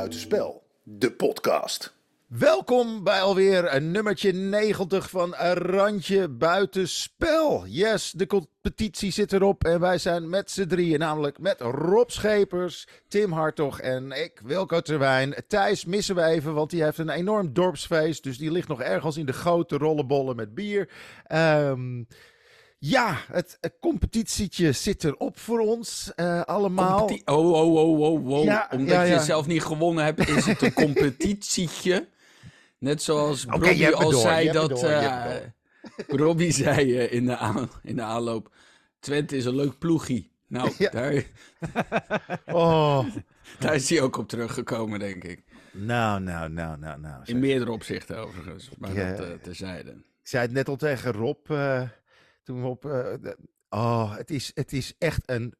Buitenspel, de podcast. Welkom bij alweer een nummertje 90 van randje buitenspel. Yes, de competitie zit erop en wij zijn met z'n drieën, namelijk met Rob Schepers, Tim Hartog en ik, Wilco Terwijn. Thijs missen we even, want die heeft een enorm dorpsfeest, dus die ligt nog ergens in de grote rollenbollen met bier. Ehm... Ja, het, het, competitietje zit erop voor ons uh, allemaal. Competi oh, oh, oh, oh, oh. Ja, Omdat ja, ja. je zelf niet gewonnen hebt, is het een competitietje. Net zoals okay, Robbie al zei dat... Uh, Robbie zei uh, in, de in de aanloop... Twente is een leuk ploegie. Nou, daar, oh. daar is hij ook op teruggekomen, denk ik. Nou, nou, nou, nou, nou. In meerdere opzichten overigens, maar dat terzijde. Ik zei het net al tegen Rob op. Uh, oh, het is, het is echt een.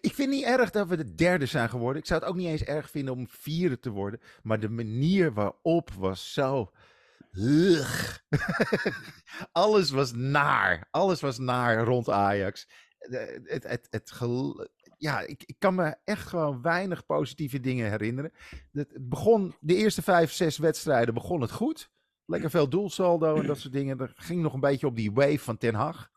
Ik vind niet erg dat we de derde zijn geworden. Ik zou het ook niet eens erg vinden om vierde te worden. Maar de manier waarop was zo. Alles was naar. Alles was naar rond Ajax. Het, het, het, ja, ik, ik kan me echt gewoon weinig positieve dingen herinneren. Het begon, de eerste vijf, zes wedstrijden begon het goed. Lekker veel doelsaldo en dat soort dingen. Er ging nog een beetje op die wave van Ten Hag.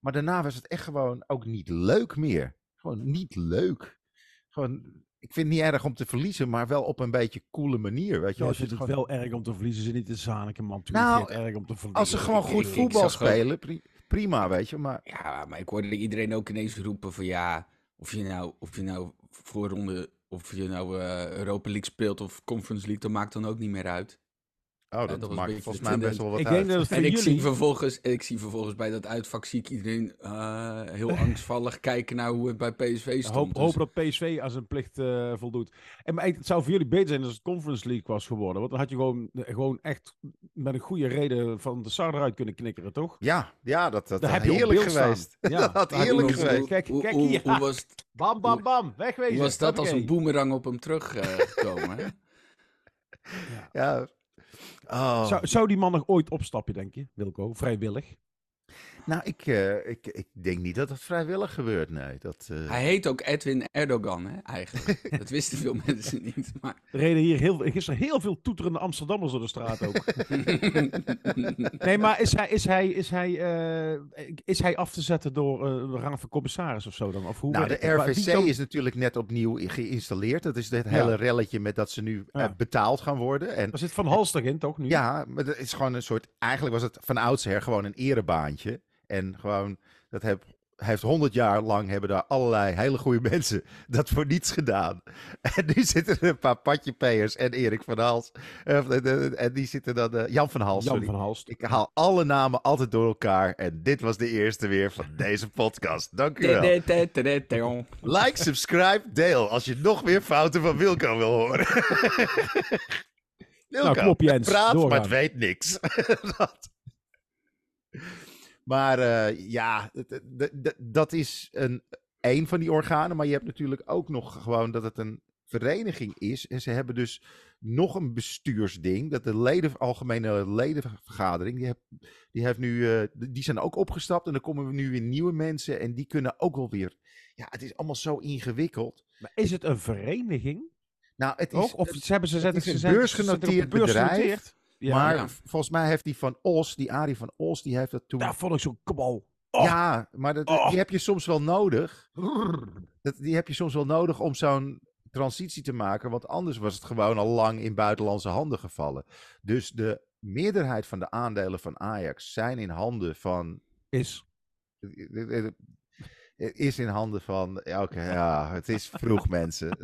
Maar daarna was het echt gewoon ook niet leuk meer. Gewoon niet leuk. Gewoon, ik vind het niet erg om te verliezen, maar wel op een beetje coole manier. Weet je, ja, als je het gewoon... wel erg om te verliezen, ze niet de Zaneke man. Nou, erg om te verliezen. Als ze gewoon goed voetbal spelen, prima, weet je. Maar... Ja, maar ik hoorde iedereen ook ineens roepen van ja, of je nou, of je nou voorronde, of je nou uh, Europa League speelt of Conference League, dat maakt dan ook niet meer uit. Oh, dat, maakt volgens mij best wel wat ik uit. Denk dat en ik, zie vervolgens, ik zie vervolgens bij dat uitvak zie ik iedereen uh, heel angstvallig kijken naar hoe het bij PSV stond. Hoop, dus. hoop dat PSV aan zijn plicht uh, voldoet. En maar het zou voor jullie beter zijn als het Conference League was geworden. Want dan had je gewoon, gewoon echt met een goede reden van de Sar eruit kunnen knikkeren, toch? Ja, ja dat, dat, dat had heerlijk geweest. Ja, dat had heerlijk geweest. Kijk, kijk hier. Hoe, hoe was het, bam, bam, bam. Wegwezen. Hoe was dat als een boemerang op hem teruggekomen? Uh, ja. ja. Oh. Zou, zou die man nog ooit opstappen, denk je, Wilco? Vrijwillig? Nou, ik, uh, ik, ik denk niet dat dat vrijwillig gebeurt, nee. Dat, uh... Hij heet ook Edwin Erdogan, hè, eigenlijk. dat wisten veel mensen niet. Maar... Er reden hier heel, gisteren heel veel toeterende Amsterdammers door de straat ook. nee, maar is hij, is hij, is hij, uh, is hij af te zetten door de rang van commissaris of zo dan? Of hoe nou, de RVC is natuurlijk net opnieuw geïnstalleerd. Dat is het hele ja. relletje met dat ze nu ja. betaald gaan worden. En, er zit Van Hals in, toch? Nu? Ja, maar het is gewoon een soort... Eigenlijk was het van oudsher gewoon een erebaantje. En gewoon, dat heb, heeft honderd jaar lang hebben daar allerlei hele goede mensen dat voor niets gedaan. En nu zitten er een paar patjepeers en Erik van Hals. En die zitten dan, uh, Jan van Hals. Jan van Hals. Ik haal alle namen altijd door elkaar. En dit was de eerste weer van deze podcast. Dank u wel. Like, subscribe, deel als je nog meer fouten van Wilco wil horen. Wilco, nou, kom Jens, praat, doorgaan. maar het weet niks. dat. Maar uh, ja, dat is een, een van die organen. Maar je hebt natuurlijk ook nog gewoon dat het een vereniging is. En ze hebben dus nog een bestuursding. Dat de leden, algemene ledenvergadering, die, heb, die, heeft nu, uh, die zijn ook opgestapt. En dan komen we nu weer nieuwe mensen. En die kunnen ook wel weer. Ja, het is allemaal zo ingewikkeld. Maar is het een vereniging? Nou, het is. Of, ze hebben ze, het is een beursgenoteerd bedrijf maar volgens mij heeft die van Os, die Arie van Os, die heeft dat toen... Daar vond ik zo'n kabal. Oh. Ja, maar dat, oh. die heb je soms wel nodig. Dat, die heb je soms wel nodig om zo'n transitie te maken. Want anders was het gewoon al lang in buitenlandse handen gevallen. Dus de meerderheid van de aandelen van Ajax zijn in handen van... Is is in handen van. Ja, oké, ja, het is vroeg, mensen.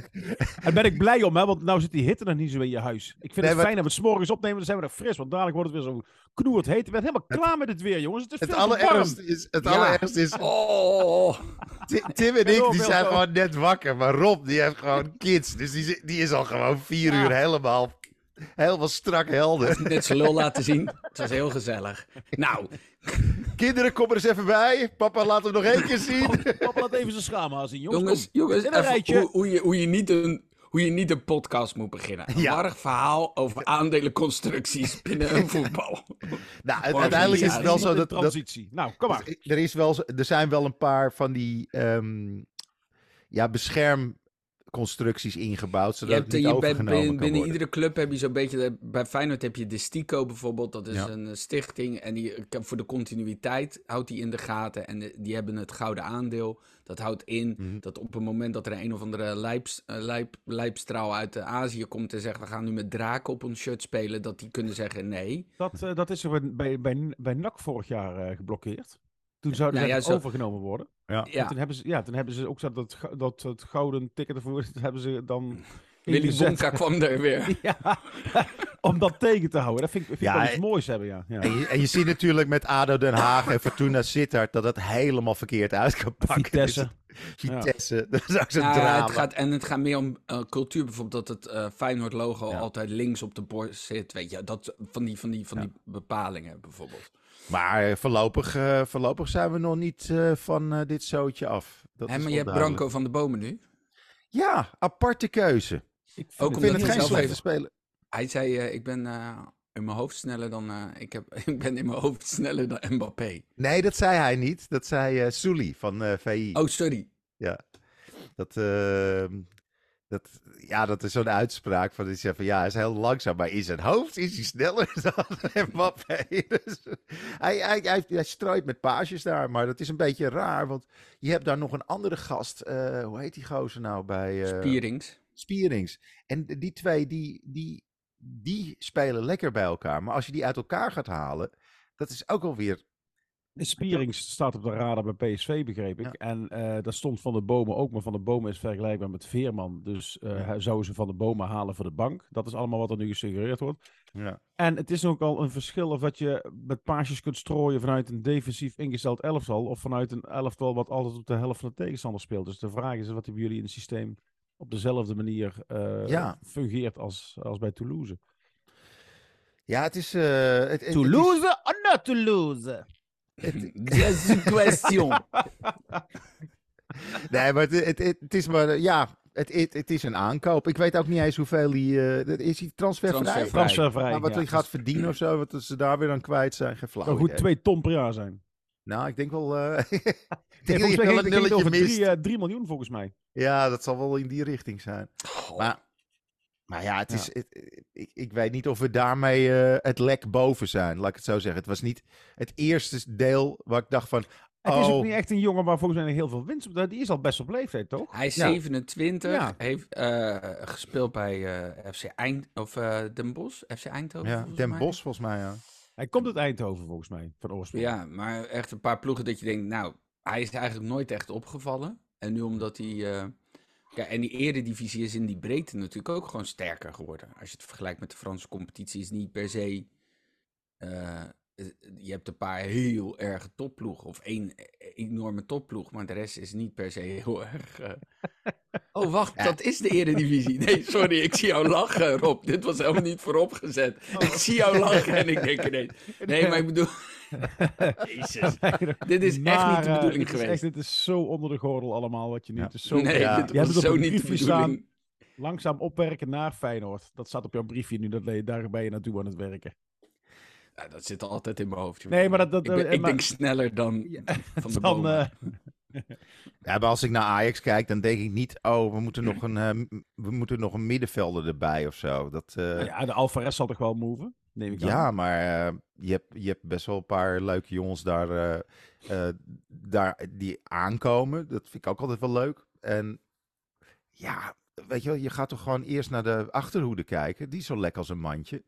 Daar ben ik blij om, hè, want nou zit die hitte nog niet zo in je huis. Ik vind het fijn dat we het s'morgens opnemen, dan zijn we er fris, want dadelijk wordt het weer zo knoerd heet. Ik ben helemaal klaar met het weer, jongens. Het, is het allerergste is. Het ja. is. Oh. Tim en ik, die zijn gewoon net wakker, maar Rob, die heeft gewoon kids. Dus die, die is al gewoon vier uur helemaal Helemaal strak helder. Net zijn lul laten zien. Het was heel gezellig. Nou. Kinderen, kom er eens even bij. Papa, laat hem nog één keer zien. Papa, laat even zijn schaamhaar zien. Jongens, jongens, jongens even, hoe, hoe, je, hoe, je niet een, hoe je niet een podcast moet beginnen. Een ja. verhaal over aandelenconstructies binnen een voetbal. nou, uiteindelijk is het wel zo dat... Transitie. nou, kom maar. Er, is wel, er zijn wel een paar van die... Um, ja, bescherm constructies ingebouwd, zodat je hebt, het niet je binnen, binnen iedere club heb je zo'n beetje... Bij Feyenoord heb je de Stico bijvoorbeeld. Dat is een eh, stichting. En die, voor de continuïteit houdt die in de gaten. En die hebben het gouden aandeel. Dat houdt in mhm. dat op het moment dat er een of andere lijps, lijp, lijpstraal uit Azië komt en zegt... we gaan nu met draken op ons shirt spelen, dat die kunnen zeggen nee. Dat, uh, dat is er bij, bij, bij NAC vorig jaar geblokkeerd. Toen zouden nou, ja, overgenomen worden. Ja. ja. Toen, hebben ze, ja, toen hebben ze ook dat, dat, dat het gouden ticket ervoor, dat hebben ze dan... Willy Wonka kwam er weer. ja, om dat tegen te houden. Dat vind ik, vind ja, wel iets moois hebben, ja. ja. En, je, en, je, ziet natuurlijk met ADO Den Haag en Fortuna Sittard dat het helemaal verkeerd uit kan pakken. Vitesse. Vitesse, dat is ook zo'n ja, drama. Het gaat, en het gaat meer om uh, cultuur, bijvoorbeeld dat het uh, Feyenoord logo altijd links op de borst zit. Weet je, dat, van die, van die, van die bepalingen bijvoorbeeld. Maar voorlopig, uh, voorlopig zijn we nog niet uh, van uh, dit zootje af. Dat maar je hebt Branco van de Bomen nu? Ja, aparte keuze. Ik vind, Ook omdat het geen slechte speler. Hij zei, ik ben in mijn hoofd sneller dan... ik, heb, ik ben in mijn hoofd sneller dan Mbappé. Nee, dat zei hij niet. Dat zei Souli van VI. Oh, sorry. Ja. Dat, ehm, dat, ja, dat is zo'n uitspraak van die zegt van ja, hij is heel langzaam, maar in zijn hoofd is hij sneller dan Mbappé. Dus, hij, hij, hij, hij, strooit met paasjes daar, maar dat is een beetje raar, want je hebt daar nog een andere gast. Uh, hoe heet die gozer nou bij? Uh, Spierings. Spierings. En die twee, die, die, die spelen lekker bij elkaar, maar als je die uit elkaar gaat halen, dat is ook alweer Spierings staat op de radar bij PSV, begreep ik. En uh, daar stond Van de Bomen ook, maar Van de Bomen is vergelijkbaar met Veerman. Dus uh, ja. zouden ze Van de Bomen halen voor de bank. Dat is allemaal wat er nu gesuggereerd wordt. Ja. En het is ook al een verschil of dat je met paasjes kunt strooien vanuit een defensief ingesteld elftal. Of vanuit een elftal wat altijd op de helft van de tegenstander speelt. Dus de vraag is wat hebben jullie in het systeem op dezelfde manier uh, fungeert als, als bij Toulouse. Ja, het is... Het, Toulouse het is... or not Toulouse? Is een question. nee, maar het, het, het, is maar, ja, het, het, het is een aankoop. Ik weet ook niet eens hoeveel hij, uh, is hij transfervrij? Transfervrij, maar wat hij gaat verdienen of zo, wat ze daar weer aan kwijt zijn, geen flauw Zou goed twee ton per jaar zijn. Nou, ik denk wel... Uh, ik denk dat je wel over 3 uh, miljoen volgens mij. Ja, dat zal wel in die richting zijn. Oh. Maar maar ja, het is, ik, ik weet niet of we daarmee uh, het lek boven zijn, laat ik het zo zeggen. Het was niet het eerste deel waar ik dacht van... Het is ook oh. niet echt een jongen waar volgens mij heel veel winst op. Die is al best op leeftijd, toch? Hij is 27, heeft uh, gespeeld bij uh, FC Eind of Den Bosch, FC Eindhoven. Ja, Den mij. Bosch volgens mij, ja. Hij komt uit Eindhoven volgens mij, van oorsprong. Ja, maar echt een paar ploegen dat je denkt, nou, hij is eigenlijk nooit echt opgevallen. En nu omdat hij ja, en die eredivisie is in die breedte natuurlijk ook gewoon sterker geworden. Als je het vergelijkt met de Franse competitie, is niet per se. Uh, je hebt een paar heel erg topploegen. Of één enorme topploeg. Maar de rest is niet per se heel erg. Uh... Oh, wacht, dat is de Eredivisie. Nee, sorry, ik zie jou lachen, Rob. Dit was helemaal niet vooropgezet. Ik zie jou lachen en ik denk ineens... Nee, maar ik bedoel... Jezus. dit is echt niet de eh, bedoeling geweest. Echt, dit is zo onder de gordel allemaal wat je nu... Ja. Het is zo, nee, ja. dit was zo niet de bedoeling. Staan, langzaam opwerken naar Feyenoord. Dat staat op jouw briefje nu, dat, daar ben je naartoe aan het werken. Ja, dat zit altijd in mijn hoofd. Nee, maar dat... dat ik, ik denk sneller dan van de dan, uh... Ja, maar als ik naar Ajax kijk, dan denk ik niet... Oh, we moeten nog een, uh, we moeten nog een middenvelder erbij of zo. Dat, uh... ja, de Alvarez zal toch wel move? Neem ik ja, maar je, hebt, je hebt best wel een paar leuke jongens daar, daar die aankomen. Dat vind ik ook altijd wel leuk. En ja, weet je wel, je gaat toch gewoon eerst naar de achterhoede kijken. Die is zo lekker als een mandje.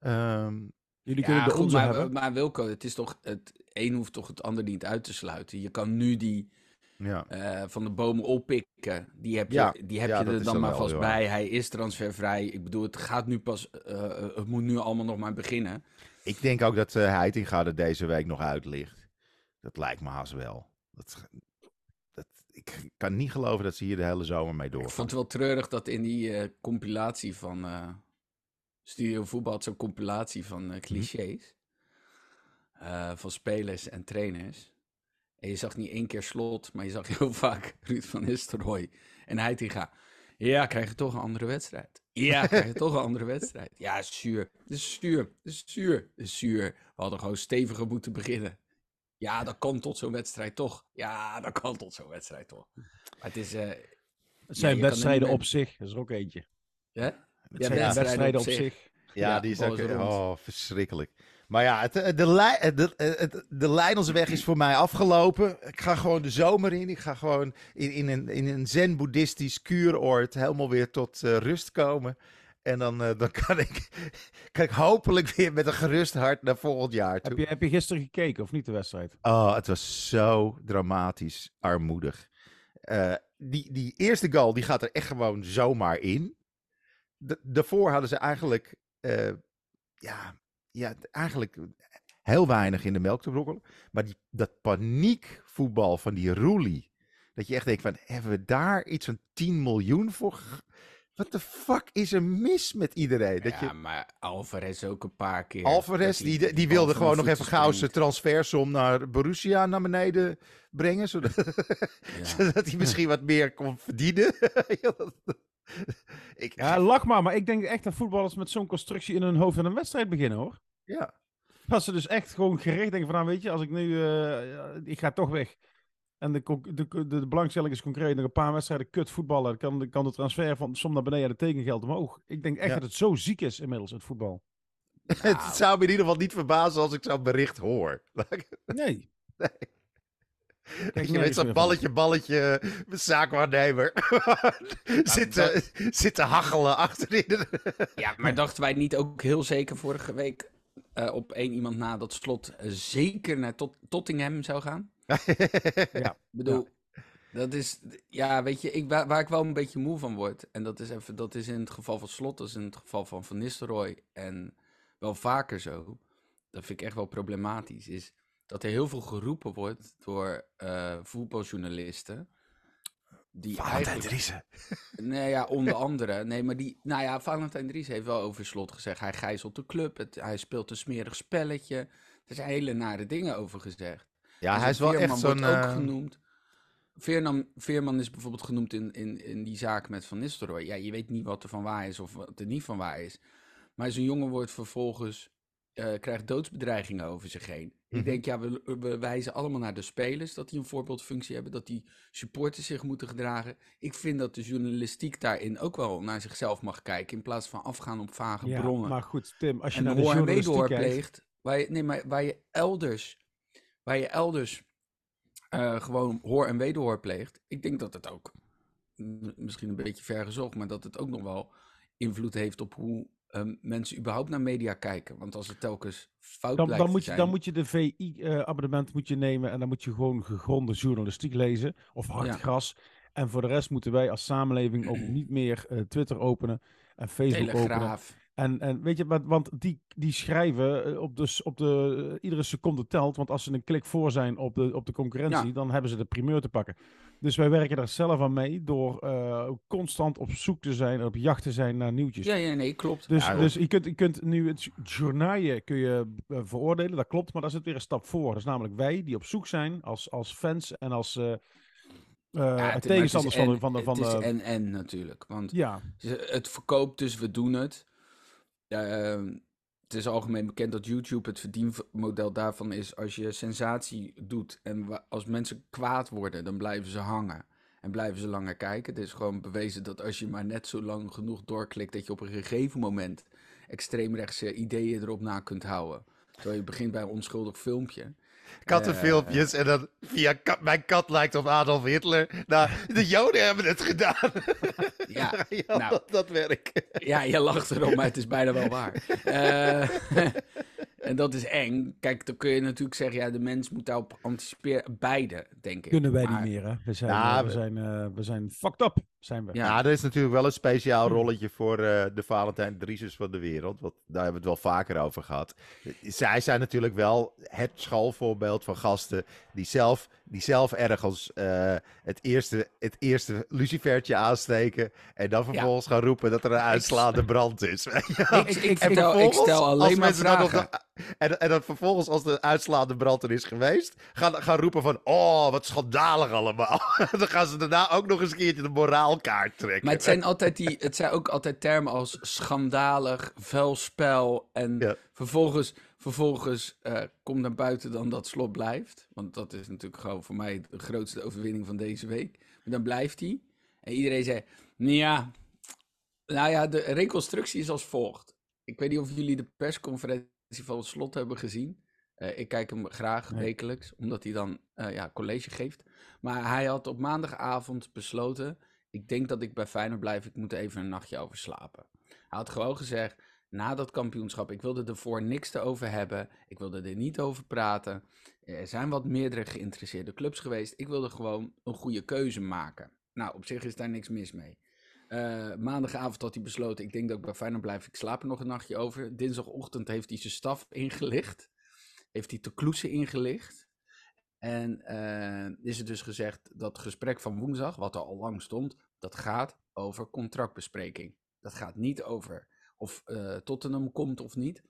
Um, Jullie kunnen de onze maar, hebben. Maar Wilco, het is toch, het een hoeft toch het ander niet uit te sluiten. Je kan nu die ja. Uh, van de bomen oppikken. Die heb je, ja, die heb ja, je er dan maar vast bij. Hij is transfervrij. Ik bedoel, het gaat nu pas, uh, het moet nu allemaal nog maar beginnen. Ik denk ook dat uh, Heitinga er deze week nog uit ligt. Dat lijkt me haast wel. Dat, dat, ik kan niet geloven dat ze hier de hele zomer mee doorgaan. Ik vond het wel treurig dat in die compilatie van Studio Voetbal had zo'n compilatie van uh, clichés. Uh, van spelers en trainers. En je zag niet één keer Slot, maar je zag heel vaak Ruud van Nistelrooy en Heitinga. Ja, krijg je toch een andere wedstrijd. Ja, krijg je toch een andere wedstrijd. Ja, zuur. Het is zuur. Het is zuur. Het is zuur. We hadden gewoon steviger moeten beginnen. Ja, dat kan tot zo'n wedstrijd toch. Ja, dat kan tot zo'n wedstrijd toch. Maar het is... Uh, Het zijn wedstrijden op zich, dat is er ook eentje. Ja? Het zijn wedstrijden op zich. Ja, die is ook... Oh, verschrikkelijk. Maar ja, het, de, de, de, de Leidelsweg is voor mij afgelopen. Ik ga gewoon de zomer in. Ik ga gewoon in, in een, in een zen-boeddhistisch kuuroord helemaal weer tot uh, rust komen. En dan, uh, dan kan, ik, kan ik hopelijk weer met een gerust hart naar volgend jaar toe. Heb je, heb je gisteren gekeken of niet de wedstrijd? Oh, het was zo dramatisch armoedig. Uh, die, die eerste goal die gaat er echt gewoon zomaar in. Daarvoor hadden ze eigenlijk ja, ja, eigenlijk heel weinig in de melk te brokkelen. Maar die, dat paniekvoetbal van die Roelie. Dat je echt denkt van, hebben we daar iets van 10 miljoen voor? Wat de fuck is er mis met iedereen? Dat ja, maar Alvarez ook een paar keer. Alvarez, die, die, wilde gewoon nog even gauw zijn transfersom naar Borussia naar beneden brengen. Zodat, zodat hij misschien wat meer kon verdienen. ik, ja, lach maar, maar ik denk echt dat voetballers met zo'n constructie in hun hoofd aan een wedstrijd beginnen hoor. Ja. Dat ze dus echt gewoon gericht denken van, nou weet je, als ik nu, uh, ik ga toch weg. En de, de, de, de belangstelling is concreet, nog een paar wedstrijden kut voetballen. Dan kan, kan de transfer van som naar beneden de tekengeld omhoog. Ik denk echt dat het zo ziek is inmiddels, het voetbal. het zou me in ieder geval niet verbazen als ik zo'n bericht hoor. nee. nee. Kijk, je weet zo'n balletje, balletje, zaakwaarnemer. zitten, zitten hachelen achterin. ja, maar dachten wij niet ook heel zeker vorige week uh, op één iemand na dat slot zeker naar tot, Tottingham zou gaan? ja. Ik bedoel, dat is, ja, weet je, ik, waar, waar, ik wel een beetje moe van word. En dat is, even, dat is in het geval van Slot, dat is in het geval van Van Nistelrooy. En wel vaker zo. Dat vind ik echt wel problematisch. Is dat er heel veel geroepen wordt door uh, voetbaljournalisten. Die Valentijn Driessen. Nee, ja, onder andere. Nee, maar die... Nou ja, Valentijn Driessen heeft wel over slot gezegd. Hij gijzelt de club. Het, hij speelt een smerig spelletje. Er zijn hele nare dingen over gezegd. Ja, dus hij is wel echt zo'n... ook uh... genoemd. Veerman, Veerman is bijvoorbeeld genoemd in, in, in die zaak met Van Nistelrooy. Ja, je weet niet wat er van waar is of wat er niet van waar is. Maar zo'n jongen wordt vervolgens uh, krijgt doodsbedreigingen over zich heen. Ik mhm. denk, ja, we, we, wijzen allemaal naar de spelers dat die een voorbeeldfunctie hebben, dat die supporters zich moeten gedragen. Ik vind dat de journalistiek daarin ook wel naar zichzelf mag kijken, in plaats van afgaan op vage ja, bronnen. Maar goed, Tim, als je naar de journalistiek pleegt, waar je, nee, maar waar je elders, waar je elders uh, gewoon hoor en wederhoor pleegt, ik denk dat het ook, misschien een beetje vergezocht, maar dat het ook nog wel invloed heeft op hoe Ehm, mensen überhaupt naar media kijken. Want als het telkens fout dan, blijkt dan moet je, Dan moet je de VI-abonnement moet je nemen en dan moet je gewoon gegronde journalistiek lezen. Of hard gras. En voor de rest moeten wij als samenleving ook niet meer uh, Twitter openen en Facebook Telegraaf. openen. En, en weet je, want die, die schrijven eh, op de, op de, iedere seconde telt. Want als ze een klik voor zijn op de, op de concurrentie, dan hebben ze de primeur te pakken. Dus wij werken daar zelf aan mee door uh, constant op zoek te zijn, op jacht te zijn naar nieuwtjes. Ja, ja nee, klopt. Dus, dus je, kunt, je kunt nu het journaaien kun je uh, veroordelen, dat klopt, maar daar zit weer een stap voor. Dat is namelijk wij die op zoek zijn als, als fans en als uh, ja, tegenstanders van de... Van de, van het is en-en natuurlijk, want ja. het verkoopt dus we doen het. Ehm, het is algemeen bekend dat YouTube het verdienmodel daarvan is als je sensatie doet en als mensen kwaad worden, dan blijven ze hangen en blijven ze langer kijken. Het is gewoon bewezen dat als je maar net zo lang genoeg doorklikt, dat je op een gegeven moment extreemrechtse ideeën erop na kunt houden. Terwijl je begint bij een onschuldig filmpje. Kattenfilmpjes en dan via mijn kat lijkt op Adolf Hitler. Nou, de Joden hebben het gedaan. Ja, ja nou, dat, dat werk. Ja, je lacht erom, maar het is bijna wel waar. Uh, en dat is eng. Kijk, dan kun je natuurlijk zeggen, ja, de mens moet daarop anticiperen. Beide, denk ik. Kunnen wij niet meer, hè? We zijn, ja, we, zijn, uh, we zijn fucked up, zijn we. Ja, er is natuurlijk wel een speciaal rolletje voor uh, de Valentijn Drieses van de wereld. Want daar hebben we het wel vaker over gehad. Zij zijn natuurlijk wel het schoolvoorbeeld van gasten die zelf, die zelf ergens uh, het, eerste, het eerste lucifertje aansteken. En dan vervolgens gaan roepen dat er een uitslaande brand is. ik, ik, ik, vertel, ik stel alleen maar vragen. En, en dan vervolgens, als de uitslaande brand er is geweest, gaan, gaan roepen van, oh, wat schandalig allemaal. dan gaan ze daarna ook nog eens een keertje de moraalkaart trekken. Maar het zijn, altijd die, het zijn ook altijd termen als schandalig, vuil spel. En vervolgens, vervolgens uh, komt naar buiten dan dat slot blijft. Want dat is natuurlijk gewoon voor mij de grootste overwinning van deze week. Maar dan blijft hij. En iedereen zei, ja, nou ja, de reconstructie is als volgt. Ik weet niet of jullie de persconferentie van het slot hebben gezien. Uh, ik kijk hem graag wekelijks, omdat hij dan uh, ja, college geeft. Maar hij had op maandagavond besloten, ik denk dat ik bij Feyenoord blijf, ik moet even een nachtje over slapen. Hij had gewoon gezegd, na dat kampioenschap, ik wilde ervoor niks te over hebben, ik wilde er niet over praten. Er zijn wat meerdere geïnteresseerde clubs geweest, ik wilde gewoon een goede keuze maken. Nou, op zich is daar niks mis mee. Uh, maandagavond had hij besloten, ik denk dat ik bij Feyenoord blijf, ik slaap er nog een nachtje over. Dinsdagochtend heeft hij zijn staf ingelicht, heeft hij te kloesen ingelicht. En uh, is er dus gezegd dat het gesprek van woensdag, wat er al lang stond, dat gaat over contractbespreking. Dat gaat niet over of uh, Tottenham komt of niet.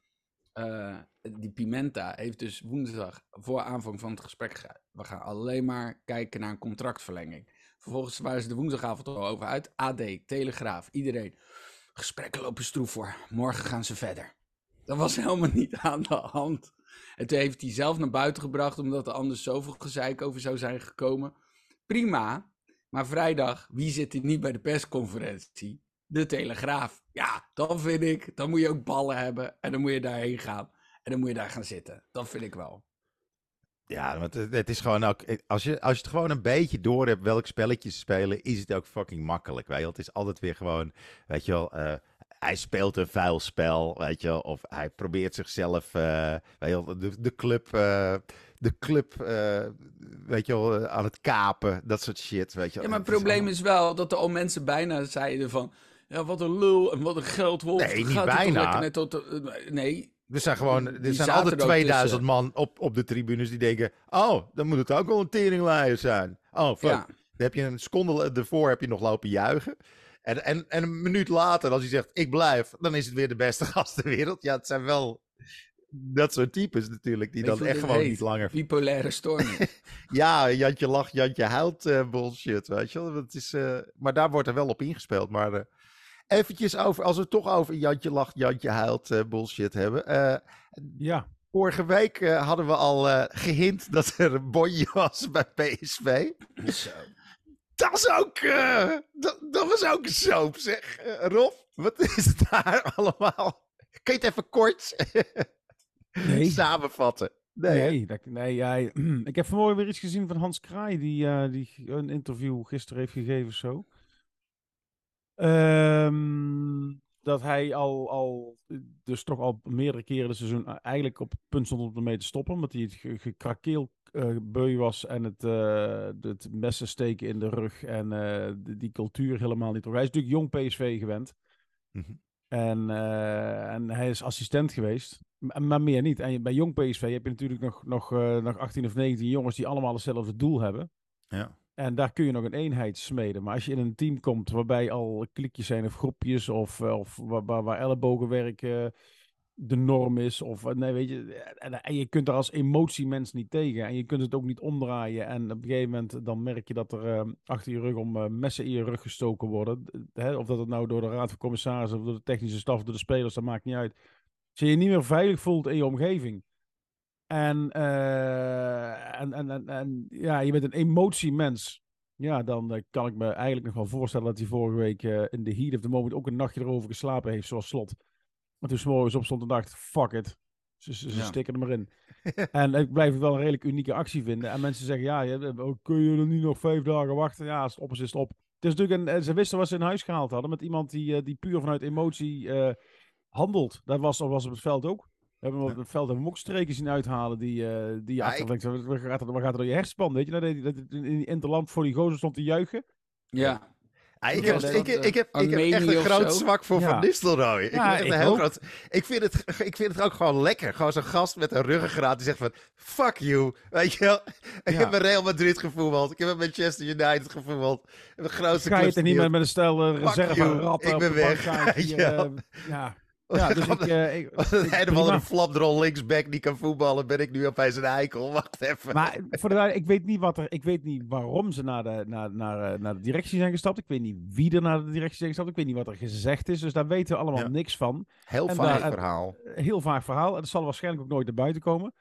Uh, die Pimenta heeft dus woensdag voor aanvang van het gesprek we gaan alleen maar kijken naar een contractverlenging. Vervolgens waren ze de woensdagavond al over uit. AD, Telegraaf, iedereen. Gesprekken lopen stroef voor. Morgen gaan ze verder. Dat was helemaal niet aan de hand. En toen heeft hij zelf naar buiten gebracht, omdat er anders zoveel gezeik over zou zijn gekomen. Prima. Maar vrijdag, wie zit er niet bij de persconferentie? De Telegraaf. Ja, dan vind ik, dan moet je ook ballen hebben. En dan moet je daarheen gaan. En dan moet je daar gaan zitten. Dat vind ik wel. Ja, want het is gewoon ook. Als je, als je het gewoon een beetje door hebt welk spelletje ze spelen, is het ook fucking makkelijk. Weet? Het is altijd weer gewoon. Weet je wel. Uh, hij speelt een vuil spel, weet je. Of hij probeert zichzelf. Uh, weet je wel, de, de club. De club, weet je wel, aan het kapen. Dat soort shit, weet je Ja, maar het probleem is wel dat er al mensen bijna zeiden van... Ja, wat een lul en wat een geldwolf. Nee, niet bijna. Net tot, nee, er zijn gewoon, er zijn altijd 2000 man op, op de tribunes die denken: Oh, dan moet het ook wel een teringleier zijn. Oh, fuck. Dan heb je een seconde ervoor heb je nog lopen juichen. En, en, en een minuut later, als hij zegt: Ik blijf, dan is het weer de beste gast ter wereld. Ja, het zijn wel dat soort types natuurlijk, die dan echt gewoon niet langer. Bipolaire storm. ja, Jantje lacht, Jantje huilt uh, bullshit, weet je wel. Het is, uh, maar daar wordt er wel op ingespeeld. Maar uh, eventjes over, als we het toch over Jantje lacht, Jantje huilt uh, bullshit hebben. Uh, ja. Vorige week uh, hadden we al gehint dat er een bonje was bij PSV. Zo. Dat was ook, dat, dat, was ook een soap, zeg. Rob, wat is het daar allemaal? Kun je het even kort nee. samenvatten? Nee, nee, dat, nee ja, ik heb vanmorgen weer iets gezien van Hans Kraai, die, die een interview gisteren heeft gegeven zo. Um, dat hij al, al, dus toch al meerdere keren het seizoen eigenlijk op het punt stond om ermee te stoppen. Omdat hij het gekrakeel uh, beu was en het, uh, het messen steken in de rug en die cultuur helemaal niet. Hij is natuurlijk jong PSV gewend. Mm -hmm. en, en hij is assistent geweest, maar meer niet. En bij jong PSV heb je natuurlijk nog, nog, nog 18 of 19 jongens die allemaal hetzelfde doel hebben. Ja. En daar kun je nog een eenheid smeden. Maar als je in een team komt waarbij al klikjes zijn of groepjes of, eh, of waar, waar, ellebogenwerk uh, de norm is. Of eh, nee, weet je. En, en, je kunt er als emotiemens niet tegen. En je kunt het ook niet omdraaien. En op een gegeven moment dan merk je dat er uh, achter je rug om messen in je rug gestoken worden. Hè? Of dat het nou door de raad van commissarissen of door de technische staf of door de spelers, dat maakt niet uit. Als je je niet meer veilig voelt in je omgeving en, uh, en, en, en, en, ja, je bent een emotiemens. Ja, dan uh, kan ik me eigenlijk nog wel voorstellen dat hij vorige week uh, in de heat of the moment ook een nachtje erover geslapen heeft, zoals slot. Maar toen s'morgens opstond en dacht, fuck it. Ze, ze, ze ja. stikken er maar in. en ik blijf het wel een redelijk unieke actie vinden. En mensen zeggen, ja, je, kun je er niet nog vijf dagen wachten? Ja, is, is het op. Het is natuurlijk een, ze wisten wat ze in huis gehaald hadden met iemand die, die puur vanuit emotie handelt. Dat was, dat was op het veld ook. We hebben op het veld hebben we ook streken zien uithalen die, uh, die ja. Ik... Waar, gaat er, waar gaat er door je herspan? Weet je, dat, dat, in die interland voor die gozer stond te juichen. Ja. Ja, ik, heb, ik, ik, heb, ik heb echt een groot zwak voor Van Nistelrooy. Ik, ja, ik, heel groot, ik, vind het, ik vind het ook gewoon lekker. Gewoon zo'n gast met een ruggengraat die zegt van... Fuck you. Weet je wel? Ik heb bij Real Madrid gevoetbald. Ik heb bij Manchester United gevoetbald. De grootste Ga je het er niet met, met een stel uh, reserve rappen Ik ben weg. ja. ja. Ja, dus ik... Uh, ik, een andere flapdrol linksback die kan voetballen, ben ik nu opeens zijn eikel. Wacht even. Maar voor de ik weet niet wat er... Ik weet niet waarom ze naar de, naar, naar, eh, naar de directie zijn gestapt. Ik weet niet wie er naar de directie zijn gestapt. Ik weet niet wat er gezegd is. Dus daar weten we allemaal niks van. Heel vaag verhaal. Heel vaag verhaal. En dat zal waarschijnlijk ook nooit naar buiten komen.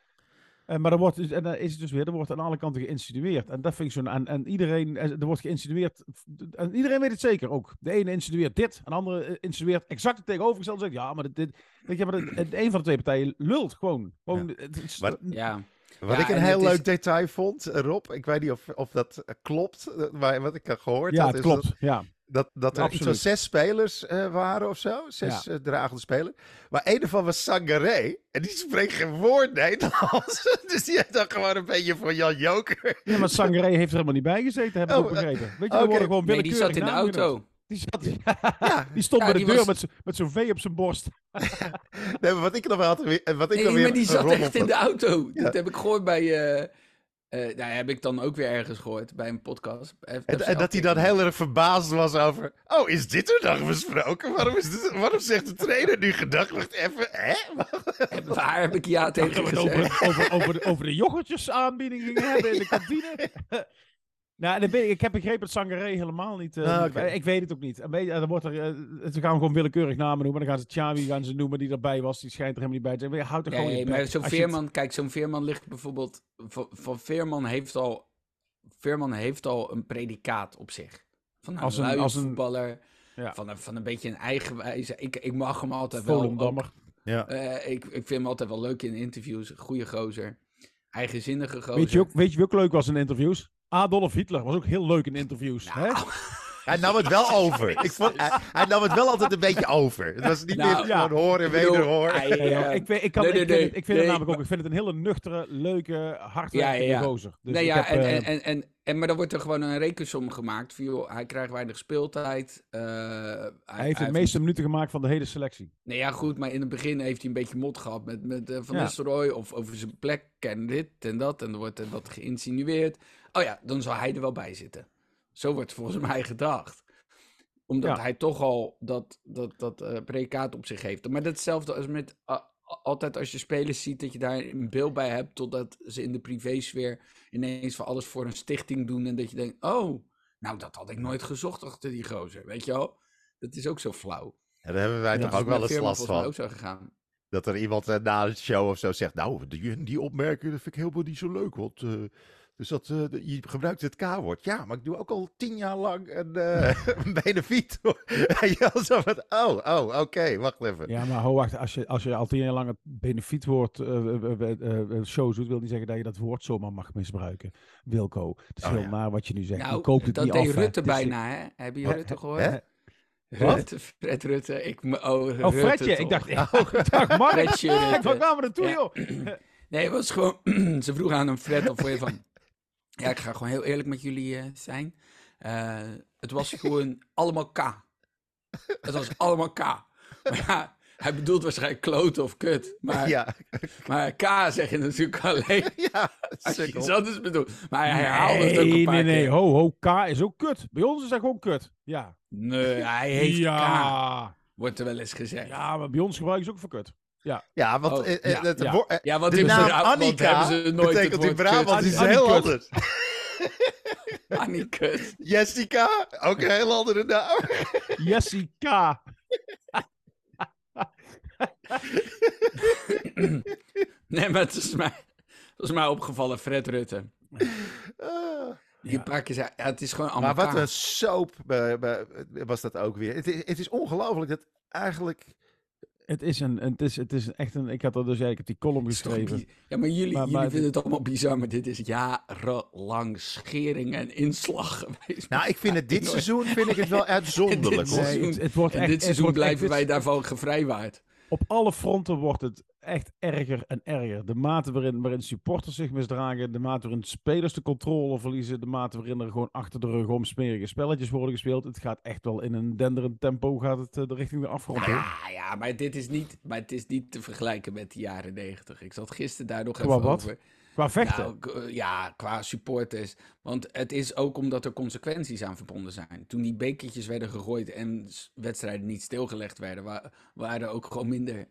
Uh, maar dan wordt, en dan is het dus weer, er wordt aan alle kanten geïnsinueerd. En dat vind ik zo. En, en iedereen, er wordt geïnsinueerd. En iedereen weet het zeker ook. De ene insinueert dit, en de andere insinueert exact het tegenovergestelde. Zegt ja, maar dit, dit weet je, maar een van de twee partijen lult gewoon. gewoon ja. Het, maar, ja. Wat ik een heel leuk detail vond, Rob, ik weet niet of, of dat klopt, maar wat ik heb gehoord. Ja, dat het klopt. Dat, ja. Dat, dat er iets van zes spelers uh, waren of zo. Zes ja. uh, dragende spelers. Maar een ervan was Sangaré. En die spreekt geen woord Nederlands. dus die heeft dan gewoon een beetje voor Jan Joker. Ja, maar Sangaré heeft er helemaal niet bij gezeten, heb ik oh, ook begrepen. Weet je, okay. worden gewoon nee, die zat in de auto. Die, zat, ja, die stond ja, bij de deur was... met zo'n V op zijn borst. nee, maar wat ik nog wel had... Wat ik nee, nog maar weer die zat echt in de auto. Dat heb ik gehoord bij... Uh, uh, nou, heb ik dan ook weer ergens gehoord bij een podcast. En, en dat hij dan heel erg verbaasd was over. Oh, is dit er dan besproken? Waarom, is dit, waarom zegt de trainer nu gedacht? Wacht even, hè? Waar heb ik ja tegen gezegd? Over, over, over, de, over de yoghurtjesaanbiedingen hebben in de kantine. Nou, ik heb begrepen dat Sangaré helemaal niet. Uh, ah, okay. Ik weet het ook niet. Dan wordt er, uh, ze gaan gewoon willekeurig namen noemen. Dan gaan ze Chavi gaan ze noemen die erbij was. Die schijnt er helemaal niet bij te zijn. Houd er gewoon nee, maar zo'n Veerman, het... kijk, zo'n Veerman ligt bijvoorbeeld. Van, van Veerman heeft al. Veerman heeft al een predicaat op zich. Van een als een, als een voetballer. Ja. Van, een, van een beetje een eigenwijze. Ik, ik mag hem altijd wel. Ook, ja. Uh, ik, ik vind hem altijd wel leuk in interviews. Goede gozer. Eigenzinnige gozer. Weet je, ook, weet je ook leuk was in interviews? Adolf Hitler was ook heel leuk in interviews. Nou. Hè? Hij nam het wel over. Ik vond, hij, nam het wel altijd een beetje over. Het was niet nou, meer ja. gewoon horen en wederhoor. Ik, ik, kan, nee, nee, ik, vind, het, ik vind het namelijk ook. Ik vind het een hele nuchtere, leuke, hardwerkende ja, ja, gozer. Dus nee, ja, heb, en, uh, en, en, en, maar dan wordt er gewoon een rekensom gemaakt. Hij krijgt weinig speeltijd. Uh, hij, hij, heeft de meeste minuten gemaakt van de hele selectie. Nee, ja, goed. Maar in het begin heeft hij een beetje mot gehad met, met uh, Van Nistelrooy. Of over zijn plek en dit en dat. En dan wordt er wat geïnsinueerd. Oh ja, dan zal hij er wel bij zitten. Zo wordt volgens mij gedacht omdat hij toch al dat, dat, dat uh, predicaat op zich heeft. Maar datzelfde als met uh, altijd als je spelers ziet dat je daar een beeld bij hebt. Totdat ze in de privésfeer ineens van alles voor een stichting doen. En dat je denkt, oh, nou dat had ik nooit gezocht achter die gozer. Weet je wel? Dat is ook zo flauw. Ja, daar hebben wij toch ook wel eens last van. Ook zo gegaan. Dat er iemand uh, na de show of zo zegt, nou, die, die opmerking dat vind ik helemaal niet zo leuk. Want dus dat, uh, je gebruikt het K-woord. Ja, maar ik doe ook al tien jaar lang een, uh, een benefiet. en je zo van, oh, oh, oké, okay, wacht even. Ja, maar ho, wacht, als je, als je al tien jaar lang het benefietwoord uh, show doet, wil niet zeggen dat je dat woord zomaar mag misbruiken. Wilco, het is oh, heel ja. naar wat je nu zegt. Nou, je koopt het dat niet deed af, Rutte bijna, hè? Heb je Rutte gehoord? Hè? Rutte, Fred Rutte. Ik, oh, oh Rutte, Fredje. Ik dacht, oh, ik dacht Mark. Fredje Rutte. Waar kwamen we naartoe, ja. joh? Nee, het was gewoon... ze vroegen aan een Fred of je van... Ja, ik ga gewoon heel eerlijk met jullie uh, zijn. Uh, het was gewoon allemaal K. Het was allemaal K. Maar ja, hij bedoelt waarschijnlijk kloten of kut. Maar, ja. maar K zeg je natuurlijk alleen. Ja, als je iets anders bedoelt. Maar hij herhaalde nee, het ook een paar Nee, nee, nee. Ho, ho. K is ook kut. Bij ons is dat gewoon kut. Ja. Nee, hij heeft ja. K. Wordt er wel eens gezegd. Ja, maar bij ons gebruiken ze ook voor kut. Ja, ja want oh, ja, het, ja. Het, ja, want de naam ze, Annika ze nooit betekent in Brabant iets heel anders. Annikus. Jessica, ook een heel andere naam. Jessica. nee, maar het is mij, het is mij opgevallen, Fred Rutte. Uh, die ja. zei, ja, het is gewoon allemaal Maar wat een soap was dat ook weer. Het is, het is ongelooflijk dat eigenlijk het is, een, het, is, het is echt een. Ik had er dus eigenlijk die column geschreven. Ja, maar jullie, maar, jullie vinden het allemaal bizar, maar dit is jarenlang schering en inslag geweest. Nou, ik vind het dit seizoen vind ik het wel uitzonderlijk. dit seizoen, het, het wordt echt, dit seizoen blijven wij daarvan gevrijwaard. Op alle fronten wordt het echt erger en erger. De mate waarin, waarin supporters zich misdragen, de mate waarin spelers de controle verliezen, de mate waarin er gewoon achter de rug om smerige spelletjes worden gespeeld. Het gaat echt wel in een denderend tempo gaat het uh, de richting de afgrond. Ja, ja, maar dit is niet, maar het is niet te vergelijken met de jaren negentig. Ik zat gisteren daar nog even wat? over. Qua vechten? Nou, eh, ja, qua supporters. Want het is ook omdat er consequenties aan verbonden zijn. Toen die bekertjes werden gegooid en wedstrijden niet stilgelegd werden, waren er ook gewoon minder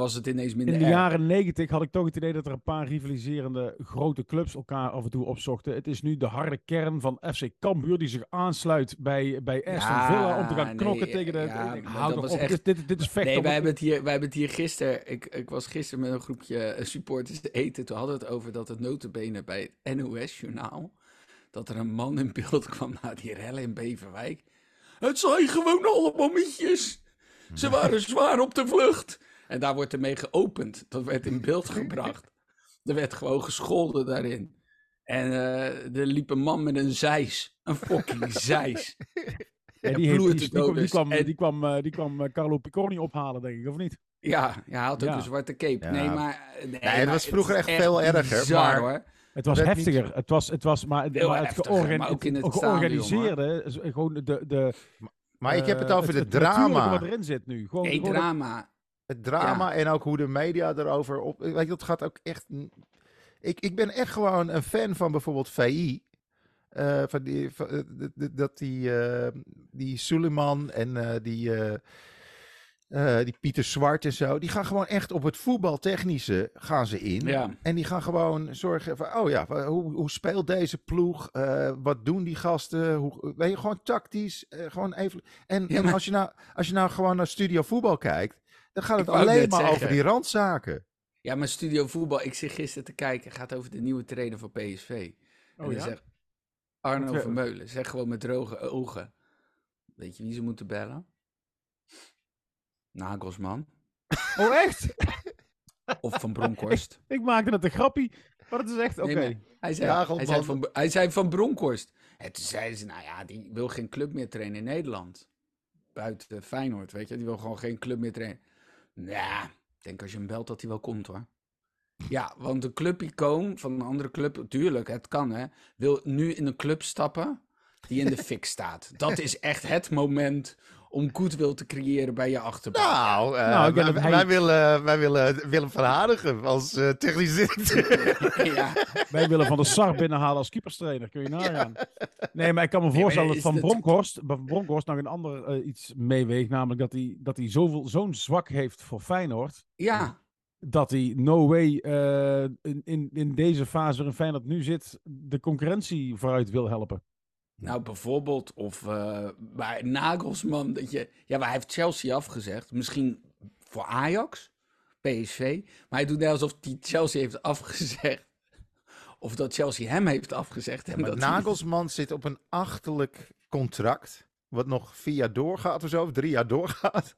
was het ineens minder In de jaren negentig had ik toch het idee dat er een paar rivaliserende grote clubs elkaar af en toe opzochten. Het is nu de harde kern van FC Cambuur die zich aansluit bij, bij Aston ja, Villa om te gaan knokken tegen de... Ja, op, echt... dit, dit, is vechten. Nee, wij hebben, het hier, wij hebben het hier gisteren... Ik, ik was gisteren met een groepje eh, supporters te eten. Toen hadden we het over dat het notenbenen bij het NOS-journaal... dat er een man in beeld kwam na die rellen in Beverwijk. Het zijn gewoon allemaal mietjes. Ze waren zwaar op de vlucht. En daar wordt ermee geopend. Dat werd in beeld gebracht. Er werd gewoon gescholden daarin. En uh, er liep een man met een zeis. Een fucking zeis. Ja, die, heeft, die, die, die, kwam, en... die kwam, uh, die kwam uh, Carlo Picconi ophalen, denk ik, of niet? Ja, ja hij had ook ja. een zwarte cape. Ja. Nee, maar... Nee, nee het was vroeger echt, echt veel erger. Bizar, maar... Hoor. Het was heftiger. Niet... Het was, het was maar, maar het, georgan maar ook in het, het georganiseerde, stadion, gewoon de, de, maar ik heb het over het, het drama. wat erin zit nu. Gewoon, nee, gewoon drama. Het drama en ook hoe de media erover op. Weet je, dat gaat ook echt. Ik, ik ben echt gewoon een fan van bijvoorbeeld VI. Uh, van die, van, uh, dat die, uh, die Suleiman en die, die Pieter Zwart en zo, die gaan gewoon echt op het voetbaltechnische gaan ze in. Ja. En die gaan gewoon zorgen van, oh ja, hoe, hoe speelt deze ploeg? wat doen die gasten? Hoe, weet je, gewoon tactisch, gewoon even. En, ja, en als, je nou, als je nou gewoon naar Studio Voetbal kijkt, dan gaat het alleen maar zeggen. over die randzaken. Ja, maar Studio Voetbal, ik zit gisteren te kijken, gaat over de nieuwe trainer van PSV. Oh, en dan ja? zegt Arno Vermeulen, zeg gewoon met droge ogen. Weet je wie ze moeten bellen? Nagelsman. Oh, echt? Of van Bronkhorst. ik, ik, maakte het een grappie, maar het is echt oké. Okay. hij, zei, hij, zei van, hij zei van Bronkhorst. En toen zei ze, nou ja, die wil geen club meer trainen in Nederland. Buiten Feyenoord, weet je. Die wil gewoon geen club meer trainen. Ja, ik denk als je hem belt dat hij wel komt hoor. Ja, want de clubicoon van een andere club, tuurlijk, het kan hè, wil nu in een club stappen die in de fik staat. Dat is echt het moment om goodwill te creëren bij je achterban. Nou, uh, nou wij, wij, willen, wij willen Willem van Hadigen als uh, technisch directeur. ja. Wij willen Van de Sar binnenhalen als keeperstrainer, kun je nagaan. Nee, maar ik kan me voorstellen dat Van Bronkhorst, van Bronkhorst nog een ander uh, iets meeweegt, namelijk dat hij, dat hij zoveel, zo'n zwak heeft voor Feyenoord. Ja. Dat hij no way in, in, in deze fase waarin Feyenoord nu zit, de concurrentie vooruit wil helpen. Nou, bijvoorbeeld, of uh, bij Nagelsman, dat je, ja, maar hij heeft Chelsea afgezegd. Misschien voor Ajax, PSV. Maar hij doet net alsof hij Chelsea heeft afgezegd. Of dat Chelsea hem heeft afgezegd. Ja, dat Nagelsman zit op een achterlijk contract. Wat nog vier jaar doorgaat of zo, of drie jaar doorgaat.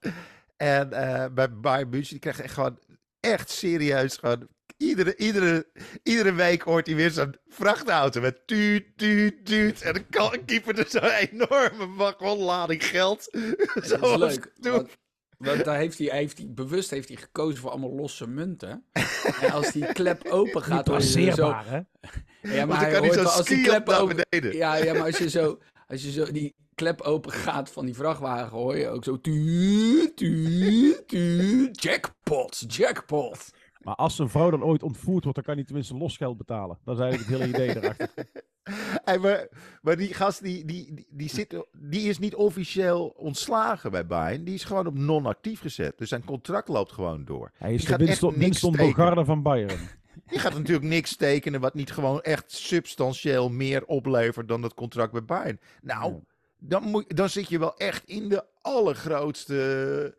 En uh, bij Bayern München, die krijgt echt gewoon echt serieus gewoon Iedere, iedere, iedere week hoort hij weer zo'n vrachtauto met tuut, tuut, tuut. En dan kan keeper er zo'n enorme wagonlading geld. Dat is leuk. Want, daar heeft hij, heeft hij, bewust heeft hij gekozen voor allemaal losse munten. en als die klep open gaat... Niet zo, hè? Ja, maar hij hoort, als die klep open... Ja, ja, maar als je zo... Als je zo die klep open gaat van die vrachtwagen, hoor je ook zo... Tuut, tuut, tuut. Jackpot, jackpot. Maar als een vrouw dan ooit ontvoerd wordt, dan kan hij tenminste losgeld betalen. Dat is eigenlijk het hele idee erachter. maar, maar, die gast, die, die, die, die, zit, die is niet officieel ontslagen bij Bayern. Die is gewoon op non-actief gezet. Dus zijn contract loopt gewoon door. Hij is de Winston Bogarde van Bayern. Die gaat natuurlijk niks tekenen wat niet gewoon echt substantieel meer oplevert dan het contract bij Bayern. Nou, dan, moet, dan zit je wel echt in de allergrootste...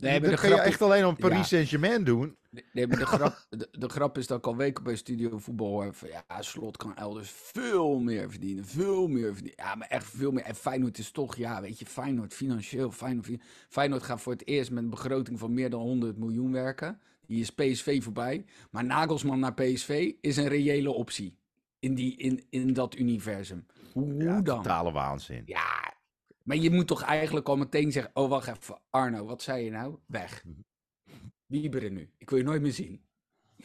Nee, dan kun je echt alleen om Paris Saint-Germain doen. Nee, maar de grap, de, grap is dat ik al weken bij Studio Voetbal hoor van ja, Slot kan elders veel meer verdienen, veel meer verdienen. Ja, maar echt veel meer. En Feyenoord is toch, ja, weet je, Feyenoord financieel, Feyenoord, Feyenoord gaat voor het eerst met een begroting van meer dan 100 miljoen werken. Die is PSV voorbij. Maar Nagelsman naar PSV is een reële optie in, die, in, in dat universum. Hoe, ja, dan? Totale waanzin. Ja, maar je moet toch eigenlijk al meteen zeggen, oh wacht even, Arno, wat zei je nou? Weg. Wieberen nu. Ik wil je nooit meer zien.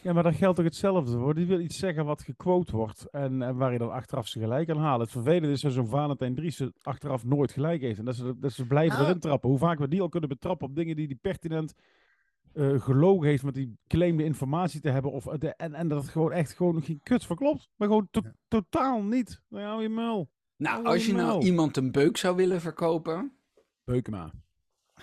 Ja, maar dat geldt toch hetzelfde voor. Die wil iets zeggen wat gequote wordt en, en waar je dan achteraf ze gelijk aan halen. Het vervelende is dat zo'n Valentijn Dries achteraf nooit gelijk heeft. En dat ze, dat ze blijven erin trappen. Hoe vaak we die al kunnen betrappen op dingen die die pertinent uh, gelogen heeft met die claimde informatie te hebben. Of, de, en, en dat het gewoon echt gewoon geen kut verklopt. Maar gewoon totaal niet. Nou, hou je muil. Nou, als je nou iemand een beuk zou willen verkopen... Beukema.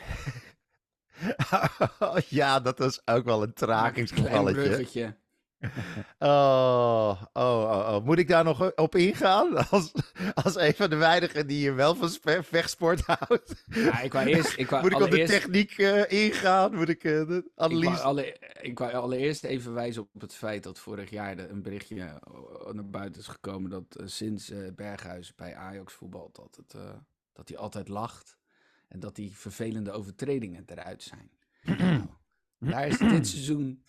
ja, dat was ook wel een tragingsgevalletje. Oh, oh, oh, oh, Moet ik daar nog op ingaan? Als, als een van de weinigen die je wel van vechtsport houdt. Ja, ik wou eerst... Ik wou Moet ik op de techniek uh, ingaan? Moet ik uh, de analyse... Ik wou, alle, ik wou allereerst even wijzen op het feit dat vorig jaar een berichtje eh, naar buiten is gekomen dat uh, sinds Berghuis bij Ajax voetbalt, dat, het, dat hij altijd lacht. En dat die vervelende overtredingen eruit zijn. nou, daar is dit seizoen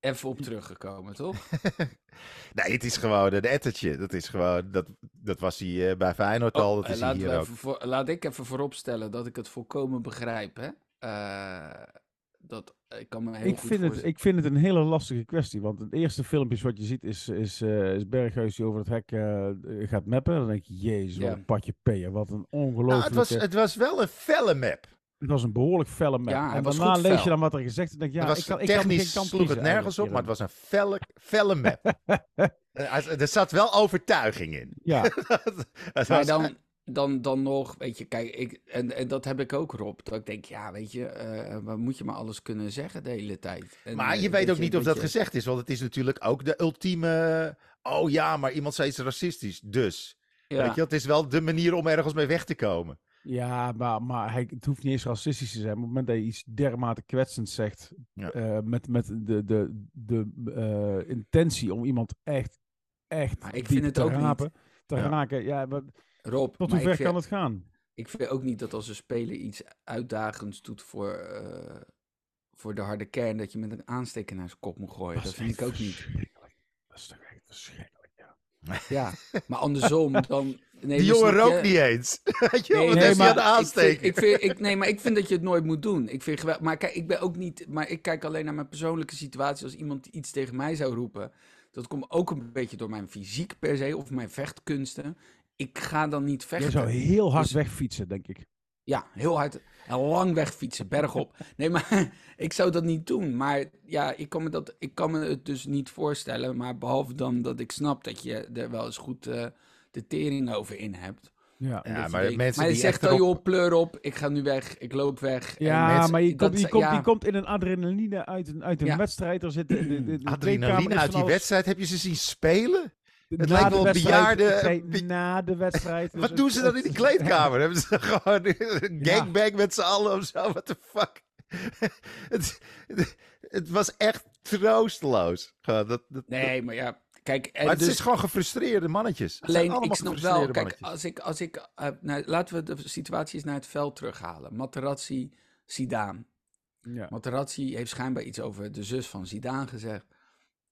even op teruggekomen, toch? nee, het is gewoon een ettertje. Dat is gewoon, dat, dat was hij uh, bij Feyenoord oh, al. Dat is hier ook. Voor, laat ik even vooropstellen dat ik het volkomen begrijp, hè. Uh, dat, ik kan me heel ik, vind het, ik vind het een hele lastige kwestie. Want het eerste filmpje wat je ziet is, is, uh, is Berghuis die over het hek gaat mappen. Dan denk je, jezus, wat een padje peer. Wat een ongelooflijk... Nou, het, was, het was wel een felle map. Het was een behoorlijk felle map. Ja, en daarna lees je dan wat er gezegd is. denk ja, ik kan, ik technisch kan sloeg het nergens op, maar het was een felle, felle map. er zat wel overtuiging in. Ja. maar dan, dan, dan nog, weet je, kijk, ik, en, en dat heb ik ook, Rob. Dat ik denk, ja, weet je, uh, moet je maar alles kunnen zeggen de hele tijd. En, maar je weet ook niet of dat gezegd is, want het is natuurlijk ook de ultieme... Oh ja, maar iemand zei iets racistisch, dus... Weet je, het is wel de manier om ergens mee weg te komen. Ja, maar, maar hij, het hoeft niet eens racistisch te zijn. Op het moment dat je iets dermate kwetsend zegt, uh, met, met de, de, de uh, intentie om iemand echt, echt maar ik vind het te ook rapen, niet. te ja. raken. Ja, maar, Rob, tot hoe ver kan het gaan? Ik vind ook niet dat als een speler iets uitdagends doet voor, uh, voor de harde kern, dat je met een aansteker naar zijn kop moet gooien. Dat, dat vind ik ook niet. Dat is toch echt verschrikkelijk, ja. Maar andersom dan Nee, die jongen rookt niet eens. nee, nee, maar aansteken. Ik vind, ik vind, ik, nee, maar ik vind dat je het nooit moet doen. Ik vind maar kijk, ik ben ook niet. Maar ik kijk alleen naar mijn persoonlijke situatie. Als iemand iets tegen mij zou roepen. Dat komt ook een beetje door mijn fysiek per se. Of mijn vechtkunsten. Ik ga dan niet vechten. Je zou heel hard dus, wegfietsen, denk ik. Ja, heel hard en lang wegfietsen, bergop. Nee, maar ik zou dat niet doen. Maar ja, ik kan me, dat, ik kan me het dus niet voorstellen. Maar behalve dan dat ik snap dat je er wel eens goed. Uh, de tering over in hebt. Ja, ja maar mensen maar je zegt dan, joh, pleur op, ik ga nu weg, ik loop weg. Ja, maar je komt, die, komt, die komt in een adrenaline uit een, uit een wedstrijd. Er zit de, de, de adrenaline uit die wedstrijd, heb je ze zien spelen? Het na lijkt wel bejaarden. Na de wedstrijd. Wat doen ze dan in die kleedkamer? Hebben ze gewoon een gangbang met z'n allen of zo? What the fuck? het, het, was echt troosteloos. Dat, dat, nee, maar ja, Kijk, maar het dus, is gewoon gefrustreerde mannetjes. alleen, ik snap wel, kijk, als ik, als ik uh, nou, laten we de situatie eens naar het veld terughalen. Materazzi, Zidane. Ja. Materazzi heeft schijnbaar iets over de zus van Zidane gezegd.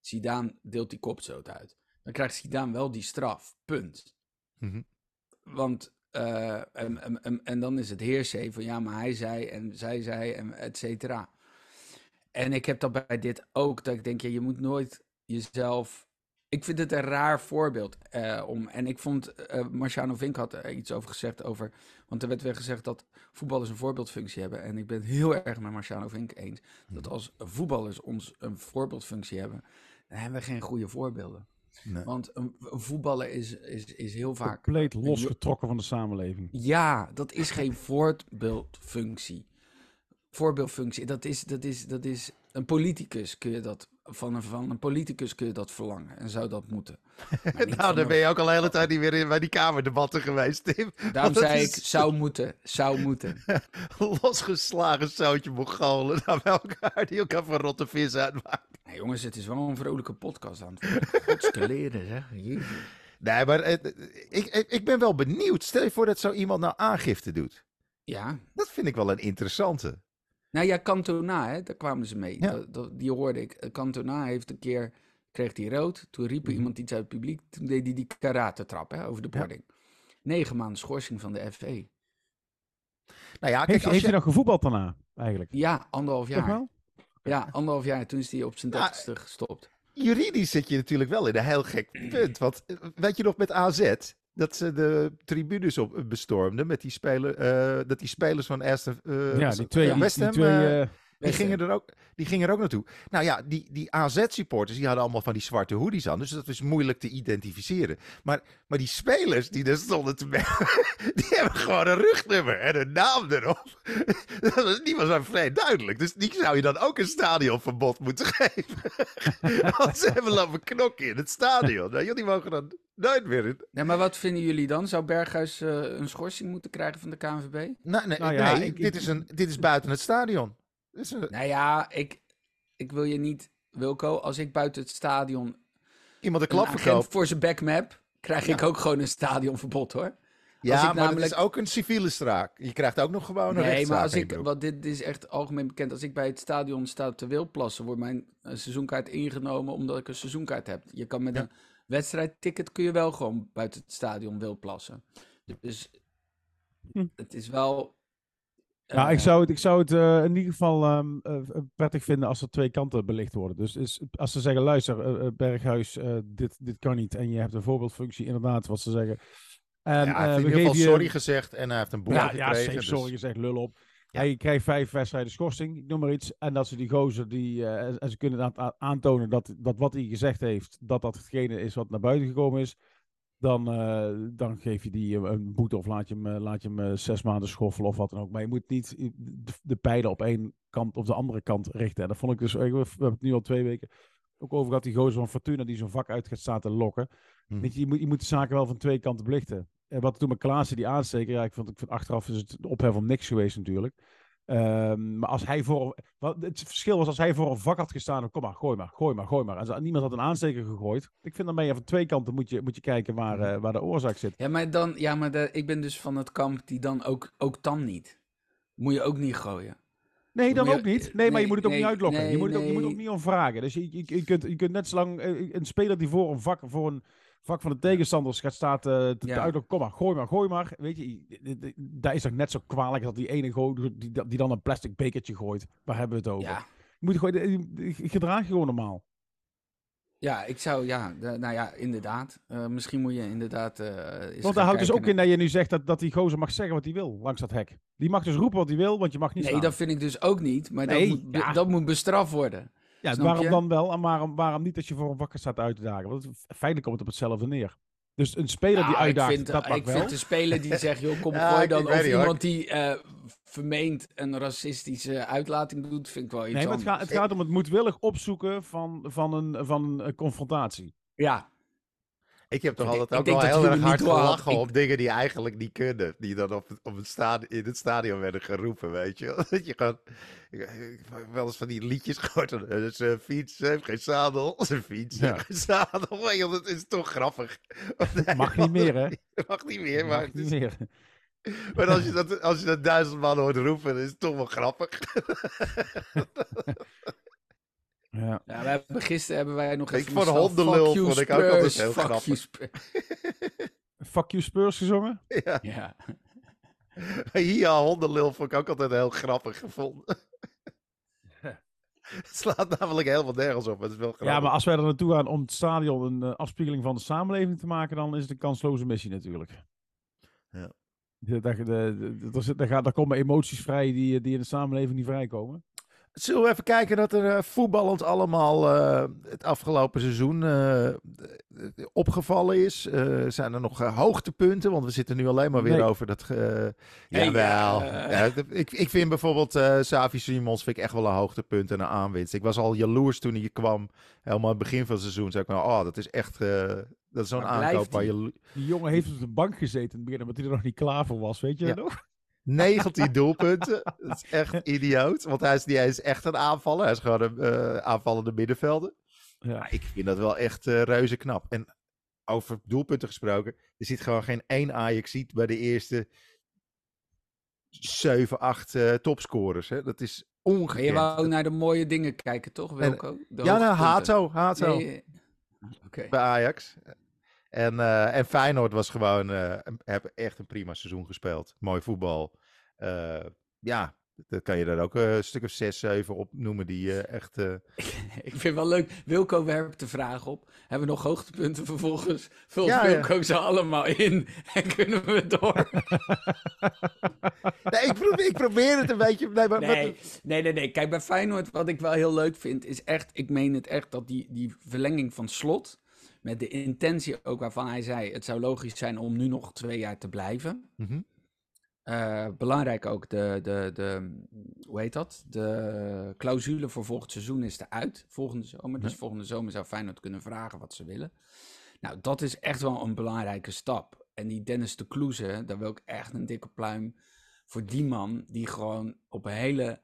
Zidane deelt die kop zo uit. Dan krijgt Zidane wel die straf, punt. Mm Want, uh, en, en, en, dan is het heersee van ja, maar hij zei en zij zei en et cetera. En ik heb dat bij dit ook, dat ik denk, ja, je moet nooit jezelf ik vind het een raar voorbeeld. Uh, om, en ik vond, uh, Marciano Vink had er iets over gezegd over. Want er werd weer gezegd dat voetballers een voorbeeldfunctie hebben. En ik ben het heel erg met Marciano Vink eens. Dat mhm. als voetballers ons een voorbeeldfunctie hebben, dan hebben we geen goede voorbeelden. Nee. Want een, een, voetballer is, is, is heel vaak. Compleet losgetrokken van de samenleving. Ja, dat is geen voorbeeldfunctie. Voorbeeldfunctie, dat is, dat is, dat is een politicus kun je dat van een, van een politicus kun je dat verlangen en zou dat moeten. nou, dan ben je ook al de hele tijd niet weer in, bij die kamerdebatten geweest, Tim. Daarom zei ik, zou moeten, zou moeten. Losgeslagen zoutje Mongolen naar elkaar die elkaar van rotte vis. Nee, jongens, het is wel een vrolijke podcast aan het worden. Godskeleren, zeg. Nee, maar ik, ik, ik ben wel benieuwd. Stel je voor dat zo iemand nou aangifte doet. Ja. Dat vind ik wel een interessante. Nou ja, Cantona, hè, daar kwamen ze mee. Dat, die hoorde ik. Cantona heeft een keer, kreeg hij rood. Toen riep mm iemand iets uit het publiek. Toen deed hij die karate trap hè, over de boarding. Negen maanden schorsing van de FV. Nou ja, kijk, heeft, heeft je... hij nog gevoetbald daarna, eigenlijk? Ja, anderhalf jaar. Ja, anderhalf jaar. Toen is hij op zijn dertigste gestopt. Juridisch zit je natuurlijk wel in een heel gek punt. Want eh, weet je nog met AZ, dat ze de tribunes op bestormden met die speler, uh, dat die spelers van Aston uh, ja, die twee, West Ham, die twee, uh, Die gingen, er ook, die gingen er ook naartoe. Nou ja, die, die AZ-supporters die hadden allemaal van die zwarte hoodies aan. Dus dat is moeilijk te identificeren. Maar, maar die spelers die er stonden te die hebben gewoon een rugnummer en een naam erop. die was vrij duidelijk. Dus die zou je dan ook een stadionverbod moeten geven. Want ze hebben lopen knokken in het stadion. Nou, jullie mogen dan nooit meer. Ja, maar wat vinden jullie dan? Zou Berghuis uh, een schorsing moeten krijgen van de KNVB? Nee, nee, nou ja, nee dit, is een, dit is buiten het stadion. Is een... Nou ja, ik, ik wil je niet, Wilco, als ik buiten het stadion iemand een klap verkoop voor zijn backmap, krijg ik ook gewoon een stadionverbod hoor. Ja, maar namelijk... het is ook een civiele straak. Je krijgt ook nog gewoon een Nee, maar als ik, wat dit is echt algemeen bekend. Als ik bij het stadion sta te Wildplassen, wordt mijn eh, seizoenkaart ingenomen omdat ik een seizoenkaart heb. Je kan met een wedstrijdticket kun je wel gewoon buiten het stadion Wildplassen. Dus hm. het is wel ja, ik zou het, ik zou het uh, in ieder geval um, uh, prettig vinden als er twee kanten belicht worden. Dus is, als ze zeggen, luister, uh, Berghuis, dit, dit kan niet. En je hebt een voorbeeldfunctie, inderdaad, wat ze zeggen. En, ja, hij heeft in ieder geval sorry gezegd en hij heeft een boete ja, gekregen. Ja, dus... sorry gezegd, lul op. Ja. Hij krijgt vijf wedstrijden schorsing, ik noem maar iets. En dat ze die gozer, die, en ze kunnen aantonen dat, dat wat hij gezegd heeft, dat dat hetgene is wat naar buiten gekomen is dan, uh, dan geef je die eh, een boete of laat je hem, eh, laat je hem zes maanden schoffelen of wat dan ook. Maar je moet niet de, pijlen op één kant of de andere kant richten. En dat vond ik dus, we hebben het nu al twee weken ook over gehad, die gozer van Fortuna die zo'n vak uit gaat staan te lokken. Weet je, je moet, je moet de zaken wel van twee kanten belichten. En wat toen met Klaassen die aansteken, ja, ik vond, ik vond achteraf is het ophef om niks geweest natuurlijk. Um, maar als hij voor. Wat, het verschil was als hij voor een vak had gestaan. Kom maar, gooi maar, gooi maar, gooi maar. En niemand had een aansteker gegooid. Ik vind dan ben je van twee kanten moet je, moet je kijken waar, uh, waar de oorzaak zit. Ja, maar, dan, ja, maar de, ik ben dus van het kamp die dan ook, ook dan niet. Moet je ook niet gooien. Nee, dan ook niet. Nee, maar je moet het ook niet uitlokken. je, moet het ook, je moet ook niet om vragen. Dus je, je, je, kunt, je kunt net zo lang. Uh, een speler die voor een vak. Voor een, vak van de tegenstanders gaat staan te, te ja. kom maar, gooi maar, gooi maar. Weet je, daar is toch net zo kwalijk dat die ene gooi, die, die dan een plastic bekertje gooit. Waar hebben we het over? Ja. Je moet gewoon, gedraag je gewoon normaal. Ja, ik zou, ja, nou ja, inderdaad. Uh, misschien moet je inderdaad. Uh, want daar houdt dus ook in dat je nu zegt dat, dat die gozer mag zeggen wat hij wil langs dat hek. Die mag dus roepen wat hij wil, want je mag niet. Nee, dat vind ik dus ook niet. Maar nee, dat, moet, ja. dat moet bestraft worden. Ja, waarom dan wel en waarom, waarom niet als je voor een wakker staat uit te dagen? Want feitelijk komt het op hetzelfde neer. Dus een speler die uitdaagt, ik vind, dat mag ik wel. vind een speler die zegt, joh, kom gooi dan. Of iemand die uh, vermeend een racistische uitlating doet, vind ik wel iets Nee, maar het gaat, het gaat om het moedwillig opzoeken van, van, een, van een confrontatie. Ja, ik heb toch altijd ook wel heel erg hard gelachen op dingen die eigenlijk niet kunnen. Die dan op op het stadion, in het stadion werden geroepen, weet je. Dat je gewoon... wel eens van die liedjes gehoord. Dus een fiets heeft geen zadel. Zijn fiets heeft geen zadel. Maar dat is toch grappig. Mag niet meer, hè? Mag niet meer, maar... Mag niet meer. Maar als je, dat, als je dat duizend man hoort roepen, is het toch wel grappig. Ja. ja, we hebben, gisteren hebben wij nog ik even... Ik vond hondenlul vond ik ook altijd heel fuck grappig. You fuck you Spurs gezongen? Ja. ja. Ja, hondenlul vond ik ook altijd heel grappig gevonden. Het slaat namelijk helemaal nergens op. Het is wel Ja, maar als wij er naartoe gaan om het stadion een uh, afspiegeling van de samenleving te maken, dan is het een kansloze missie natuurlijk. Ja. Daar, daar, daar komen emoties vrij die, die in de samenleving niet vrijkomen. Zullen we even kijken dat er uh, voetballend allemaal uh, het afgelopen seizoen uh, opgevallen is? zijn er nog hoogtepunten? Want we zitten nu alleen maar weer nee. over dat... jawel. Ja, ik, ik vind bijvoorbeeld Savi Simons vind ik echt wel een hoogtepunt en een aanwinst. Ik was al jaloers toen hij kwam. Helemaal het begin van het seizoen zei ik nou, oh, dat is echt... dat is zo'n aankoop waar je... Die jongen heeft op de bank gezeten in het begin, omdat hij er nog niet klaar voor was, weet je ja. nog? 19 doelpunten. Dat is echt idioot. Want hij is, hij is echt een aanvaller. Hij is gewoon een uh, aanvallende middenvelder. Ja. Ik vind dat wel echt uh, reuze knap. En over doelpunten gesproken. Er zit gewoon geen één Ajax ziet bij de eerste 7, 8 uh, topscorers. Hè? Dat is ongekend. je wou ook naar de mooie dingen kijken, toch, Wilco? En, ja, nou, Hato. Hato. Nee, okay. Bij Ajax. En, uh, en Feyenoord was gewoon, uh, hebben echt een prima seizoen gespeeld. Mooi voetbal. Uh, ja, Dat kan je daar ook een stuk of zes, zeven op noemen die echt... ik vind wel leuk. Wilco werpt de vraag op. Hebben we nog hoogtepunten vervolgens? Vult ja, Wilco ze allemaal in en kunnen we door? nee, ik probeer, ik probeer, het een beetje... Nee, maar, nee, nee, nee, nee. Kijk, bij Feyenoord, wat ik wel heel leuk vind, is echt... Ik meen het echt, dat die, die verlenging van slot... Met de intentie ook waarvan hij zei: het zou logisch zijn om nu nog twee jaar te blijven. Mm uh, belangrijk ook, de, de, de, hoe heet dat? De clausule voor volgend seizoen is eruit, volgende zomer. Dus volgende zomer zou Feyenoord kunnen vragen wat ze willen. Nou, dat is echt wel een belangrijke stap. En die Dennis de Kloeze, daar wil ik echt een dikke pluim voor die man, die gewoon op een hele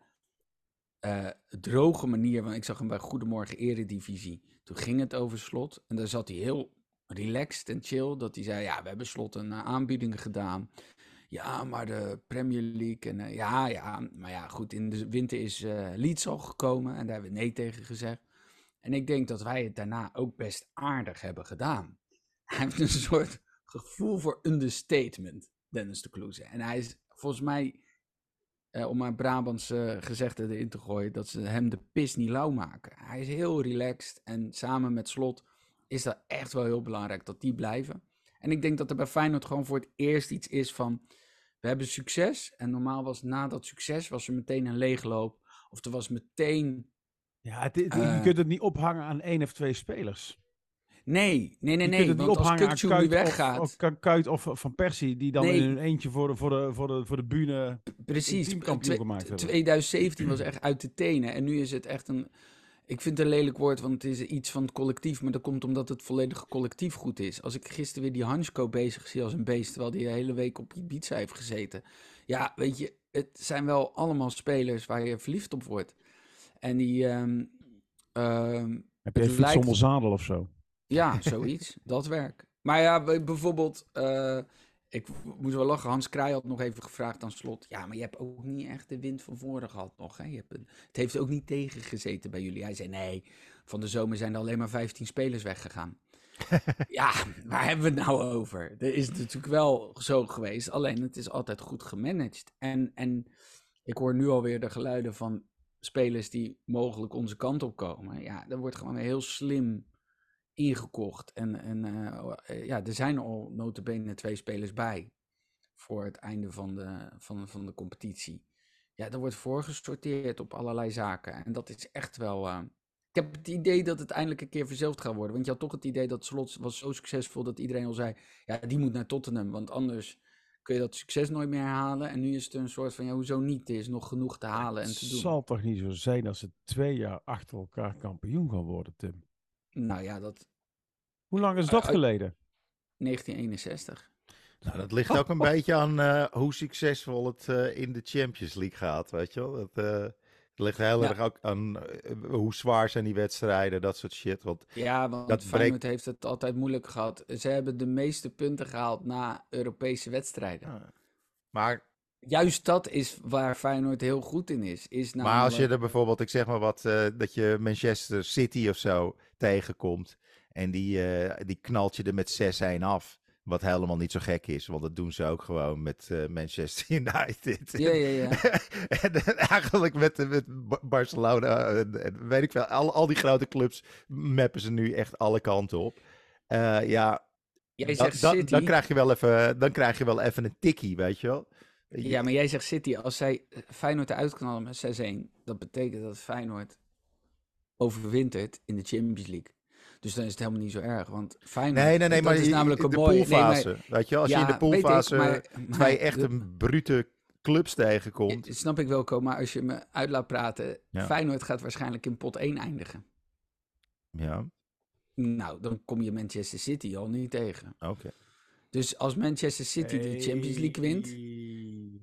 uh, droge manier, want ik zag hem bij Goedemorgen Eredivisie, toen ging het over slot. En daar zat hij heel relaxed en chill, dat hij zei, ja, we hebben slot een uh, aanbiedingen gedaan. Ja, maar de Premier League. En, uh, ja, ja, maar ja, goed. In de winter is uh, Leeds al gekomen. En daar hebben we nee tegen gezegd. En ik denk dat wij het daarna ook best aardig hebben gedaan. Hij heeft een soort gevoel voor understatement, Dennis de Kloeze. En hij is volgens mij, uh, om maar Brabantse gezegde erin te gooien, dat ze hem de pis niet lauw maken. Hij is heel relaxed. En samen met Slot is dat echt wel heel belangrijk dat die blijven. En ik denk dat er bij Feyenoord gewoon voor het eerst iets is van we hebben succes. En normaal was na dat succes was er meteen een leegloop. Of er was meteen. Ja, het, je eh, kunt het niet ophangen aan één of twee spelers. Nee, nee, nee, nee. Want als Kukcu nu weggaat... Of, of Kuit of Van Persie, die dan in een eentje voor de, voor de, voor de, voor de bühne... Precies. 2017 was echt uit de tenen. En nu is het echt een ik vind het een lelijk woord, want het is iets van het collectief, maar dat komt omdat het volledige collectief goed is. Als ik gisteren weer die Hansko bezig zie als een beest, terwijl die de hele week op Ibiza heeft gezeten. Ja, weet je, het zijn wel allemaal spelers waar je verliefd op wordt. En die... Um, Heb je een lijkt... zonder zadel of zo? Ja, zoiets. dat werk. Maar ja, bijvoorbeeld... Uh, ik moest wel lachen. Hans Kraai had nog even gevraagd aan slot. Ja, maar je hebt ook niet echt de wind van voren gehad nog. Hè? Je hebt het heeft ook niet tegengezeten bij jullie. Hij zei: Nee, van de zomer zijn er alleen maar 15 spelers weggegaan. ja, waar hebben we het nou over? Er is natuurlijk wel zo geweest. Alleen het is altijd goed gemanaged. En, en ik hoor nu alweer de geluiden van spelers die mogelijk onze kant op komen. Ja, er wordt gewoon heel slim ingekocht. En, en uh, ja, er zijn al notabene twee spelers bij voor het einde van de, van, van de competitie. Ja, er wordt voorgesorteerd op allerlei zaken. En dat is echt wel... Uh, ik heb het idee dat het eindelijk een keer verzilverd gaat worden. Want je had toch het idee dat Slot was zo succesvol dat iedereen al zei... Ja, die moet naar Tottenham, want anders kun je dat succes nooit meer herhalen. En nu is het een soort van, ja, hoezo niet? Er is nog genoeg te halen en te doen. Het zal toch niet zo zijn als ze twee jaar achter elkaar kampioen gaan worden, Tim? Nou ja, dat... Hoe lang is dat geleden? 1961. Nou, dat ligt ook een beetje aan uh, hoe succesvol het uh, in de Champions League gaat, weet je wel. Dat, uh, ligt heel ja. erg ook aan hoe zwaar zijn die wedstrijden, dat soort shit. Want ja, want dat breekt... heeft het altijd moeilijk gehad. Ze hebben de meeste punten gehaald na Europese wedstrijden. Ja. Maar juist dat is waar Feyenoord heel goed in is. is namelijk... Maar als je er bijvoorbeeld, ik zeg maar wat, uh, dat je Manchester City of zo tegenkomt. En die, uh, die knalt je er met 6-1 af. Wat helemaal niet zo gek is, want dat doen ze ook gewoon met uh, Manchester United. Ja, ja, ja. en, eigenlijk met, met Barcelona, en, weet ik wel, al, al die grote clubs mappen ze nu echt alle kanten op. Ja, Jij zegt. Dan krijg, je wel even, dan krijg je wel even een tikkie, weet je wel. Ja, maar jij zegt City, als zij Feyenoord eruit knallen met 6-1, dat betekent dat Feyenoord overwintert in de Champions League. Dus dan is het helemaal niet zo erg. Want Feyenoord, nee, nee, nee, maar is namelijk een de mooie... poolfase. Nee, weet je, als ja, je in de poolfase maar, twee echt een brute clubs tegenkomt. Snap ik wel, maar als je me uit laat praten, ja. Feyenoord gaat waarschijnlijk in pot 1 eindigen. Ja. Nou, dan kom je Manchester City al niet tegen. Oké. Dus als Manchester City de Champions League wint.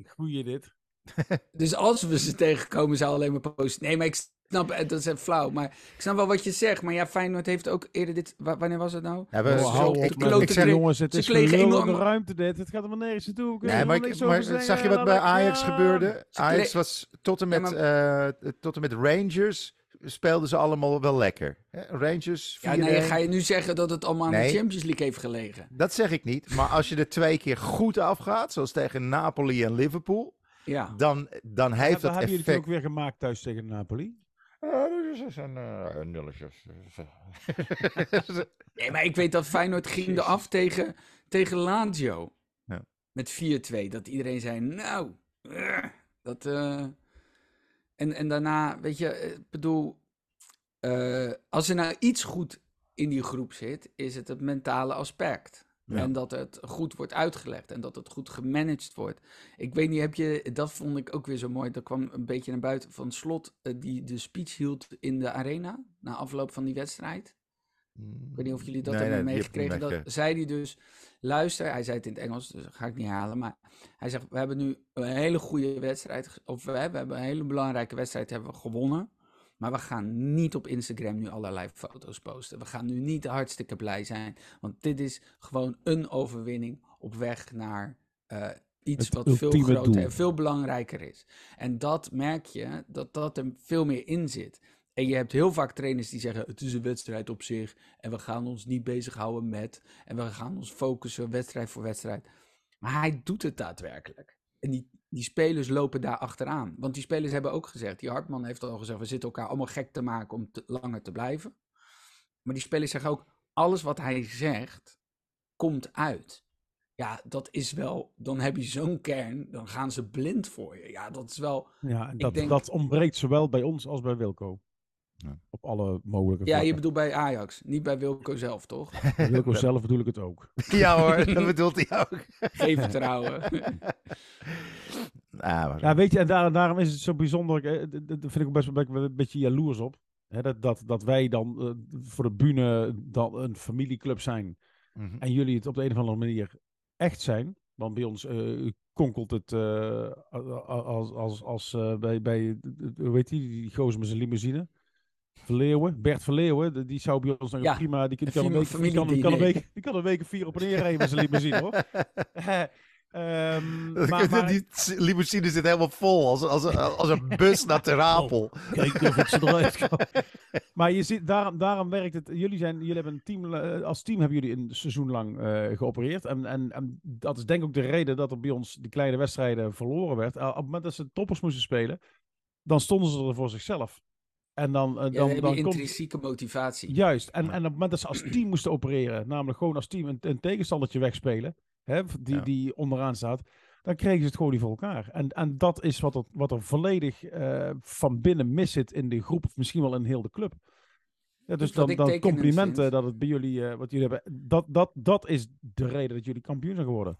Goeie dit. dus als we ze tegenkomen, zou alleen maar positief. Nee, maar ik snap, dat is flauw. Maar ik snap wel wat je zegt. Maar ja, Feyenoord heeft ook eerder dit. Wanneer was het nou? Ja, we, oh, hou op, ik zeg jongens, het is een enorme ruimte dit. Het gaat er maar nergens naartoe. Nee, maar, ik, maar zag je wat bij Ajax gebeurde? Ajax was tot en met, ja, uh, tot en met Rangers speelden ze allemaal wel lekker. Rangers. Ja, nee, ga je nu zeggen dat het allemaal aan nee, de Champions League heeft gelegen? Dat zeg ik niet. Maar als je er twee keer goed afgaat, zoals tegen Napoli en Liverpool. ja. dan, dan heeft ja, dat effect... Hebben jullie ook weer gemaakt thuis tegen Napoli? Ja, dat zijn uh, nulletjes. nee, maar ik weet dat Feyenoord ging eraf tegen, tegen Lazio. Ja. Met 4-2. Dat iedereen zei, nou, dat... Uh... En, en daarna, weet je, ik bedoel... Uh, als er nou iets goed in die groep zit, is het het mentale aspect. En dat het goed wordt uitgelegd en dat het goed gemanaged wordt. Ik weet niet, heb je, dat vond ik ook weer zo mooi. Dat kwam een beetje naar buiten van Slot, uh, die de speech hield in de arena na afloop van die wedstrijd. Ik weet niet of jullie dat nee, hebben meegekregen. Dat zei hij dus, luister, hij zei het in het Engels, dus dat ga ik niet halen. Maar hij zegt, we hebben nu een hele goede wedstrijd, of we hebben, we hebben een hele belangrijke wedstrijd hebben we gewonnen. Maar we gaan niet op Instagram nu allerlei foto's posten. We gaan nu niet hartstikke blij zijn. Want dit is gewoon een overwinning op weg naar uh, iets wat veel groter en veel belangrijker is. En dat merk je, dat dat er veel meer in zit. En je hebt heel vaak trainers die zeggen: het is een wedstrijd op zich. En we gaan ons niet bezighouden met. En we gaan ons focussen wedstrijd voor wedstrijd. Maar hij doet het daadwerkelijk. En die, die spelers lopen daar achteraan. Want die spelers hebben ook gezegd, die Hartman heeft al gezegd, we zitten elkaar allemaal gek te maken om te, langer te blijven. Maar die spelers zeggen ook, alles wat hij zegt, komt uit. Ja, dat is wel, dan heb je zo'n kern, dan gaan ze blind voor je. Ja, dat is wel... Ja, dat, denk, dat ontbreekt zowel bij ons als bij Wilco. Ja. Op alle mogelijke Ja, je bedoelt bij Ajax, niet bij Wilco zelf, toch? Bij Wilco zelf bedoel ik het ook. ja hoor, dat bedoelt hij ook. Geen vertrouwen. Ah, ja, weet je, en daar, daarom is het zo bijzonder. Eh, dat vind ik best wel een beetje jaloers op. Hè, dat, dat, dat wij dan uh, voor de bühne dan een familieclub zijn. Mm -hmm. En jullie het op de een of andere manier echt zijn. Want bij ons uh, konkelt het uh, als, als, als bij, bij, hoe heet die, die gozer met zijn limousine. Verleeuwen, Bert Verleeuwen, die zou bij ons nog ja, prima, die, die, kan een week, die, kan, die, kan een week, die kan een week vier op en neer rijden met zijn limousine hoor. Um, maar, maar... Die limousine zit helemaal vol, als, als, als een bus naar Terapel. Oh, kijk of ik ze eruit kan. maar je ziet, daarom, daarom werkt het. Jullie, zijn, jullie hebben een team, uh, als team hebben jullie een seizoen lang uh, geopereerd. En, en, en, dat is denk ik ook de reden dat er bij ons die kleine wedstrijden verloren werd. Uh, op het moment dat ze toppers moesten spelen, dan stonden ze er voor zichzelf. En dan, uh, dan, dan, dan intrinsieke komt... motivatie. Juist. En, en op het moment dat ze als team moesten opereren, namelijk gewoon als team een, een tegenstandertje wegspelen hè, die, die onderaan staat, dan kregen ze het gewoon niet voor elkaar. En, en dat is wat er, wat er volledig uh, van binnen mis zit in de groep, of misschien wel in heel de club. Ja, dus dan, dan complimenten dat het bij jullie, uh, wat jullie hebben, dat, dat, dat is de reden dat jullie kampioen zijn geworden.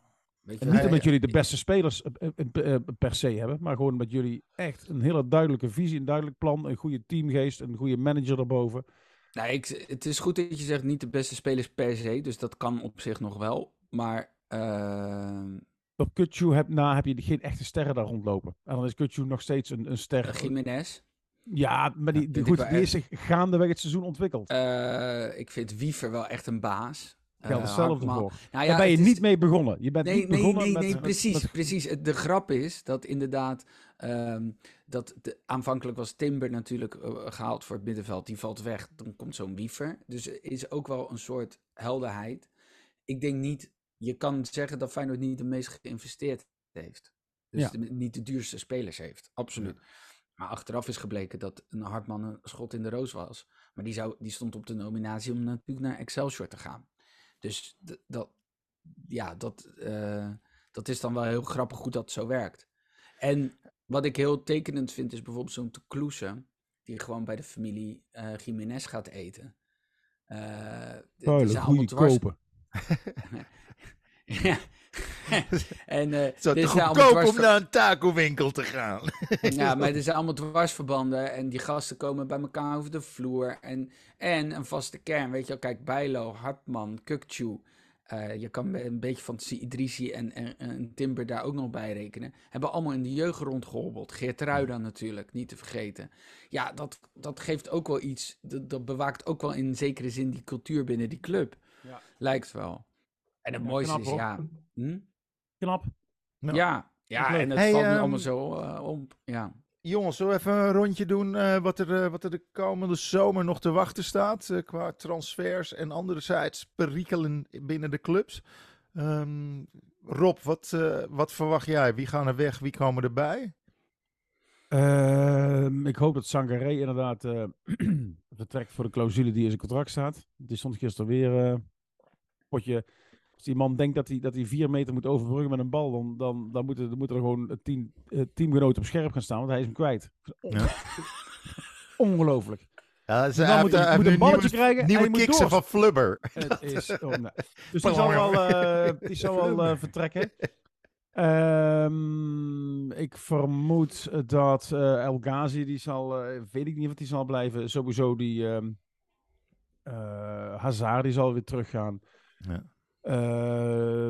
Je, niet omdat jullie de beste spelers uh, per se hebben, maar gewoon omdat jullie echt een hele duidelijke visie, een duidelijk plan, een goede teamgeest, een goede manager daarboven. Nou, ik, het is goed dat je zegt niet de beste spelers per se, dus dat kan op zich nog wel. Maar uh... Op Kutju heb, na heb je geen echte sterren daar rondlopen. En dan is Kutju nog steeds een, een ster. Uh, Jiménez. Ja, maar die, die, goed, die is zich gaandeweg het seizoen ontwikkeld. Uh, ik vind Wiever wel echt een baas. Geldt hetzelfde voor. Nou ja, Daar ben je niet mee begonnen. Je bent nee, niet begonnen nee, nee, nee, precies, precies. De grap is dat inderdaad, um, dat de, aanvankelijk was Timber natuurlijk uh, gehaald voor het middenveld. Die valt weg, dan komt zo'n Wiever. Dus er is ook wel een soort helderheid. Ik denk niet je kan zeggen dat Feyenoord niet de meest geïnvesteerd heeft. Dus niet de duurste spelers heeft. Absoluut. Maar achteraf is gebleken dat een Hartman een schot in de roos was. Maar die, zou, die stond op de nominatie om natuurlijk naar Excelsior te gaan. Dus dat, ja, dat, uh, dat is dan wel heel grappig hoe dat zo werkt. En wat ik heel tekenend vind is bijvoorbeeld zo'n Kloese, die gewoon bij de familie uh, Jiménez gaat eten. Uh, oh, goede kopen. Ja. en, uh, het is goedkoop om naar een taco-winkel te gaan. ja, maar er zijn allemaal dwarsverbanden en die gasten komen bij elkaar over de vloer. En, en een vaste kern, weet je wel. Kijk, Bijlo, Hartman, Kukchu. Uh, je kan een beetje van Idrisi en, en, en, Timber daar ook nog bij rekenen. Hebben allemaal in de jeugd rondgehobbeld. Geert Ruida natuurlijk, niet te vergeten. Ja, dat, dat geeft ook wel iets. Dat, dat bewaakt ook wel in zekere zin die cultuur binnen die club. Ja. Lijkt wel. En het mooiste is, ja... Hm? Knap. Ja, ja, en het valt nu allemaal ehm, zo uh, om. Ja. Jongens, zullen we even een rondje doen uh, wat, er, uh, wat er de komende zomer nog te wachten staat qua transfers en anderzijds perikelen binnen de clubs. Um, Rob, wat, wat verwacht jij? Wie gaan er weg? Wie komen erbij? Ehm, ik hoop dat Sangaré inderdaad vertrekt voor de clausule die in zijn contract staat. Die stond gisteren weer potje als die man denkt dat hij, dat hij vier meter moet overbruggen met een bal, dan, dan, dan moeten, dan moeten er gewoon tien uh, teamgenoten op scherp gaan staan, want hij is hem kwijt. Ja. Ongelooflijk. Ja, ze dan moet, hij, moet een balletje nieuwe, krijgen nieuwe en kiksen van Flubber. Het is, oh, nou. Dus die zal wel, uh, die zal wel uh, vertrekken. Um, ik vermoed dat uh, El Ghazi, die zal, weet ik niet of die zal blijven. Sowieso die um, Hazard, die zal weer teruggaan. Ja. Uh,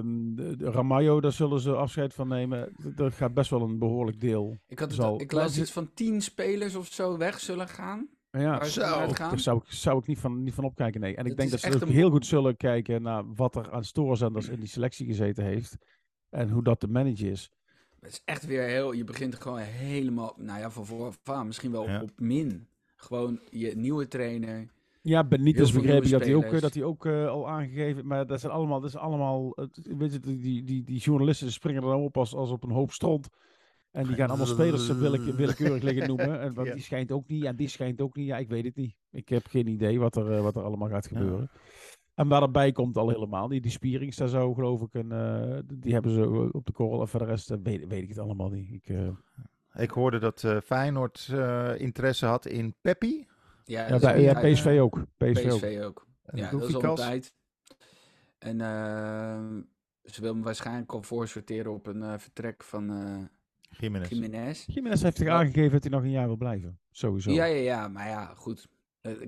Ramayo, daar zullen ze afscheid van nemen. Dat gaat best wel een behoorlijk deel. Ik, had het, ik las iets van tien spelers of zo weg zullen gaan. Ja, zo. daar zou ik, zou ik niet, van, niet van opkijken, nee. En ik denk dat ze heel goed zullen kijken naar wat er aan stoorzenders in die selectie gezeten heeft. En hoe dat te managen is. Het is echt weer heel... Je begint gewoon helemaal... Nou ja, van voor misschien wel op min. Gewoon je nieuwe trainer ja, Benitez begreep ik dat hij ook, eh, dat hij ook uh, al aangegeven. Maar dat zijn allemaal, dat is allemaal weet je, die, die, die journalisten springen er dan op als, als op een hoop stront. En die gaan allemaal spelers willeke, willekeurig liggen noemen. En want die schijnt ook niet, en die schijnt ook niet. Ja, ik weet het niet. Ik heb geen idee wat er, uh, wat er allemaal gaat gebeuren. En waar erbij komt al helemaal, die, die Spierings daar zo geloof ik. En, uh, die hebben ze op de korrel. En voor de rest weet, weet ik het allemaal niet. Ik, ik hoorde dat Feyenoord interesse had in Peppi. Ja, ja, bij, ja PSV ook. PSV, PSV ook. ook. Ja, dat is al tijd. En uh, ze willen waarschijnlijk al voorsorteren op een uh, vertrek van uh, Jiménez. Jiménez. Jiménez heeft zich aangegeven dat hij nog een jaar wil blijven. Sowieso. Ja, ja, ja. Maar ja, goed.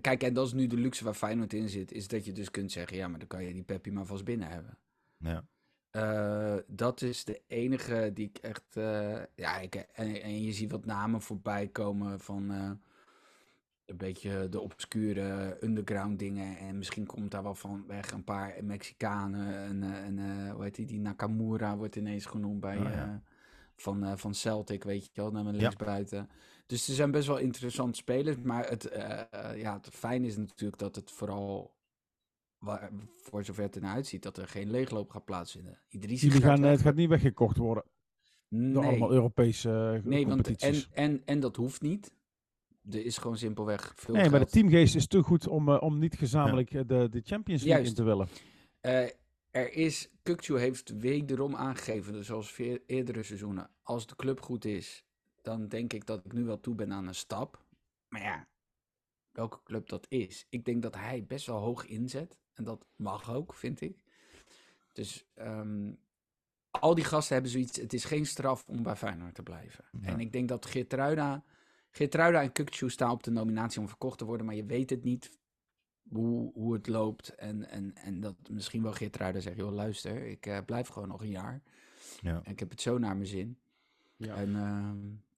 kijk, en dat is nu de luxe waar Feyenoord in zit. Is dat je dus kunt zeggen, ja, maar dan kan je die Peppi maar vast binnen hebben. Ja. Uh, dat is de enige die ik echt. Uh, ja, ik, en, en, je ziet wat namen voorbij komen van. Een beetje de obscure underground dingen. En misschien komt daar wel van weg een paar Mexicanen. En, eh, en uh, hoe heet die? Die Nakamura wordt ineens genoemd bij, oh, uh, van, uh, van Celtic, weet je wel, naar mijn linksbuiten. Ja. Dus er zijn best wel interessante spelers. Maar het, ja, het fijn is natuurlijk dat het vooral, waar, voor zover het eruit ziet, dat er geen leegloop gaat plaatsvinden. Idrissi gaat gaan, het gaat niet weggekocht worden. Nee. Door allemaal Europese nee, competities. Want, en, en, en dat hoeft niet er is gewoon simpelweg veel Nee, maar de teamgeest is te goed om, uh, om niet gezamenlijk ja. de, de Champions League in te willen. Uh, er is, Kukcu heeft wederom aangegeven, dus zoals eerdere seizoenen, als de club goed is, dan denk ik dat ik nu wel toe ben aan een stap. Maar ja, welke club dat is. Ik denk dat hij best wel hoog inzet. En dat mag ook, vind ik. Dus um, al die gasten hebben zoiets. Het is geen straf om bij Feyenoord te blijven. Ja. En ik denk dat Geertruida Geertruida en Kukcu staan op de nominatie om verkocht te worden, maar je weet het niet hoe, hoe het loopt. En, en, en dat misschien wel Geertruida zegt, joh luister, ik uh, blijf gewoon nog een jaar. Ja. En ik heb het zo naar mijn zin. Ja. En, uh,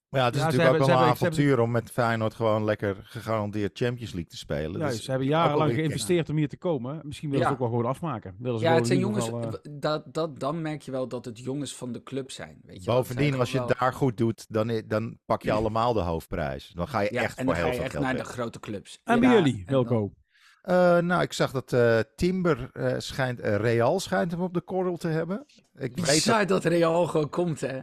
ja, het is natuurlijk ook wel een avontuur om met Feyenoord gewoon lekker gegarandeerd Champions League te spelen. Ja, dus ze hebben jarenlang geïnvesteerd om hier te komen. Misschien willen ze het ook wel gewoon afmaken. Willen ze ja, het zijn jongens, uh... dat, dat, dan merk je wel dat het jongens van de club zijn. Weet je Bovendien, als je het daar goed doet, dan, dan pak je allemaal de hoofdprijs. Dan ga je echt voor heel veel geld naar de grote clubs. En bij jullie, Wilco? Uh, nou, ik zag dat uh, Timber uh, schijnt, Real schijnt hem op de korrel te hebben. Ik Bizar weet dat... dat Real gewoon komt, hè?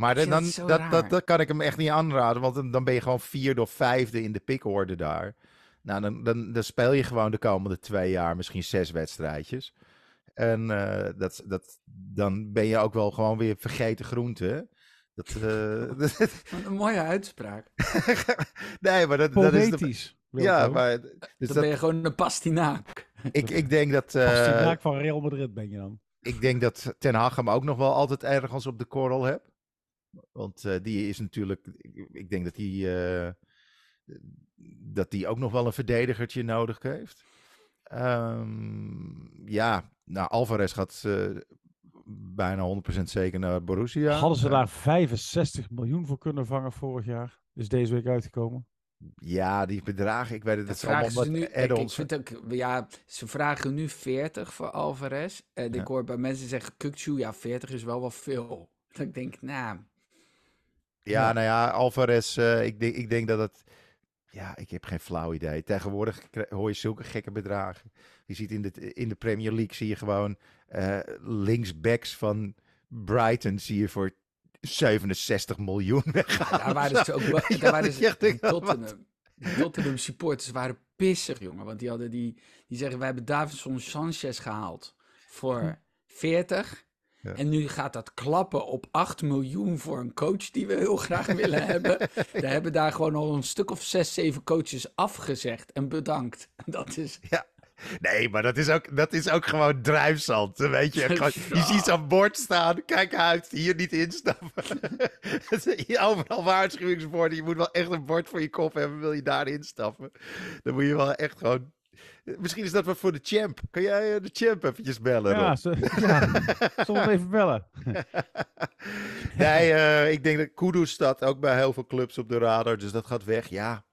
Maar dan, dat, dat, dat, kan ik hem echt niet aanraden, want dan ben je gewoon vierde of vijfde in de pickorde daar. Nou, dan, dan, dan speel je gewoon de komende twee jaar misschien zes wedstrijdjes. En uh, dat, dat, dan ben je ook wel gewoon weer vergeten groente. Dat, uh, een mooie uitspraak. nee, maar dat, dat is... De, ja, maar... Dus dan ben je gewoon een pastinaak. Ik, ik denk dat... Uh, pastinaak van Real Madrid ben je dan. Ik denk dat Ten Hag hem ook nog wel altijd ergens op de korrel hebt. Want uh, die is natuurlijk, ik, ik denk dat hij uh, dat die ook nog wel een verdedigertje nodig heeft. Um, ja, nou Alvarez gaat uh, bijna 100% zeker naar Borussia. Hadden ze daar 65 miljoen voor kunnen vangen vorig jaar? Is deze week uitgekomen? Ja, die bedragen, ik weet het, dat is allemaal wat nu, ik, ik vind ook, ja, ze vragen nu 40 voor Alvarez. En ja. ik hoor bij mensen zeggen, Kukchu, ja, 40 is wel wel veel. Dat ik denk, nou, ja, nou ja, Alvarez, uh, ik, denk, ik denk dat het... Ja, ik heb geen flauw idee. Tegenwoordig hoor je zulke gekke bedragen. Je ziet in de, in de Premier League zie je gewoon linksbacks van Brighton zie je voor 67 miljoen weggaan. daar waren ze ook daar waren ze, Tottenham, Tottenham supporters waren pissig, jongen. Want die hadden die, die zeggen, wij hebben Davidson Sanchez gehaald voor 40. En nu gaat dat klappen op 8 miljoen voor een coach die we heel graag willen hebben. We hebben daar gewoon al een stuk of 6, 7 coaches afgezegd en bedankt. Dat is... Ja. Nee, maar dat is ook, dat is ook gewoon drijfzand. Weet je, gewoon, je ziet zo'n bord staan. Kijk uit, hier niet instappen. Overal waarschuwingsborden. Je moet wel echt een bord voor je kop hebben. Wil je daar instappen? Dan moet je wel echt gewoon Misschien is dat wat voor de champ. Kan jij eh, de champ eventjes bellen? Ja, ze, ja. we even bellen? nee, uh, ik denk dat Kudus staat ook bij heel veel clubs op de radar, dus dat gaat weg. Ja,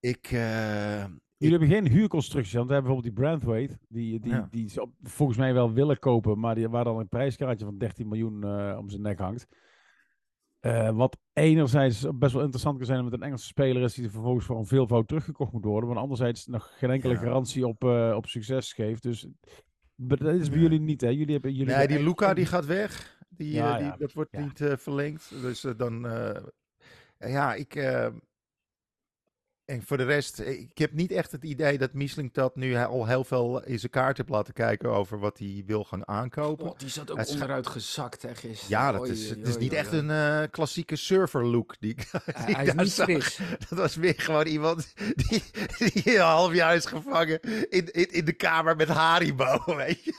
ik... Uh, Jullie hebben geen huurconstructie, want we hebben bijvoorbeeld die Brandweight, die, die, die, die volgens mij wel willen kopen, maar die, waar dan een prijskaartje van 13 miljoen uh, om zijn nek hangt. Uh, wat enerzijds best wel interessant kan zijn met een Engelse speler is die vervolgens voor een veelvoud teruggekocht moet worden. Maar anderzijds nog geen enkele garantie op, uh, op succes geeft. Dus dat is bij jullie niet, hè? Jullie hebben, jullie nee, die Luca die gaat weg. Die, ja, uh, die dat wordt niet verlengd. Dus dan... ja, ik... En voor de rest, ik heb niet echt het idee dat Miesling dat nu al heel veel in zijn kaart heeft laten kijken over wat hij wil gaan aankopen. Oh, die zat ook onderuit gezakt, hè, gisteren. Ja, dat is, het is niet echt een uh, klassieke surfer look. Die, die hij is niet fris. Dat was weer gewoon iemand die, die een half jaar is gevangen in, in, in de kamer met Haribo, weet je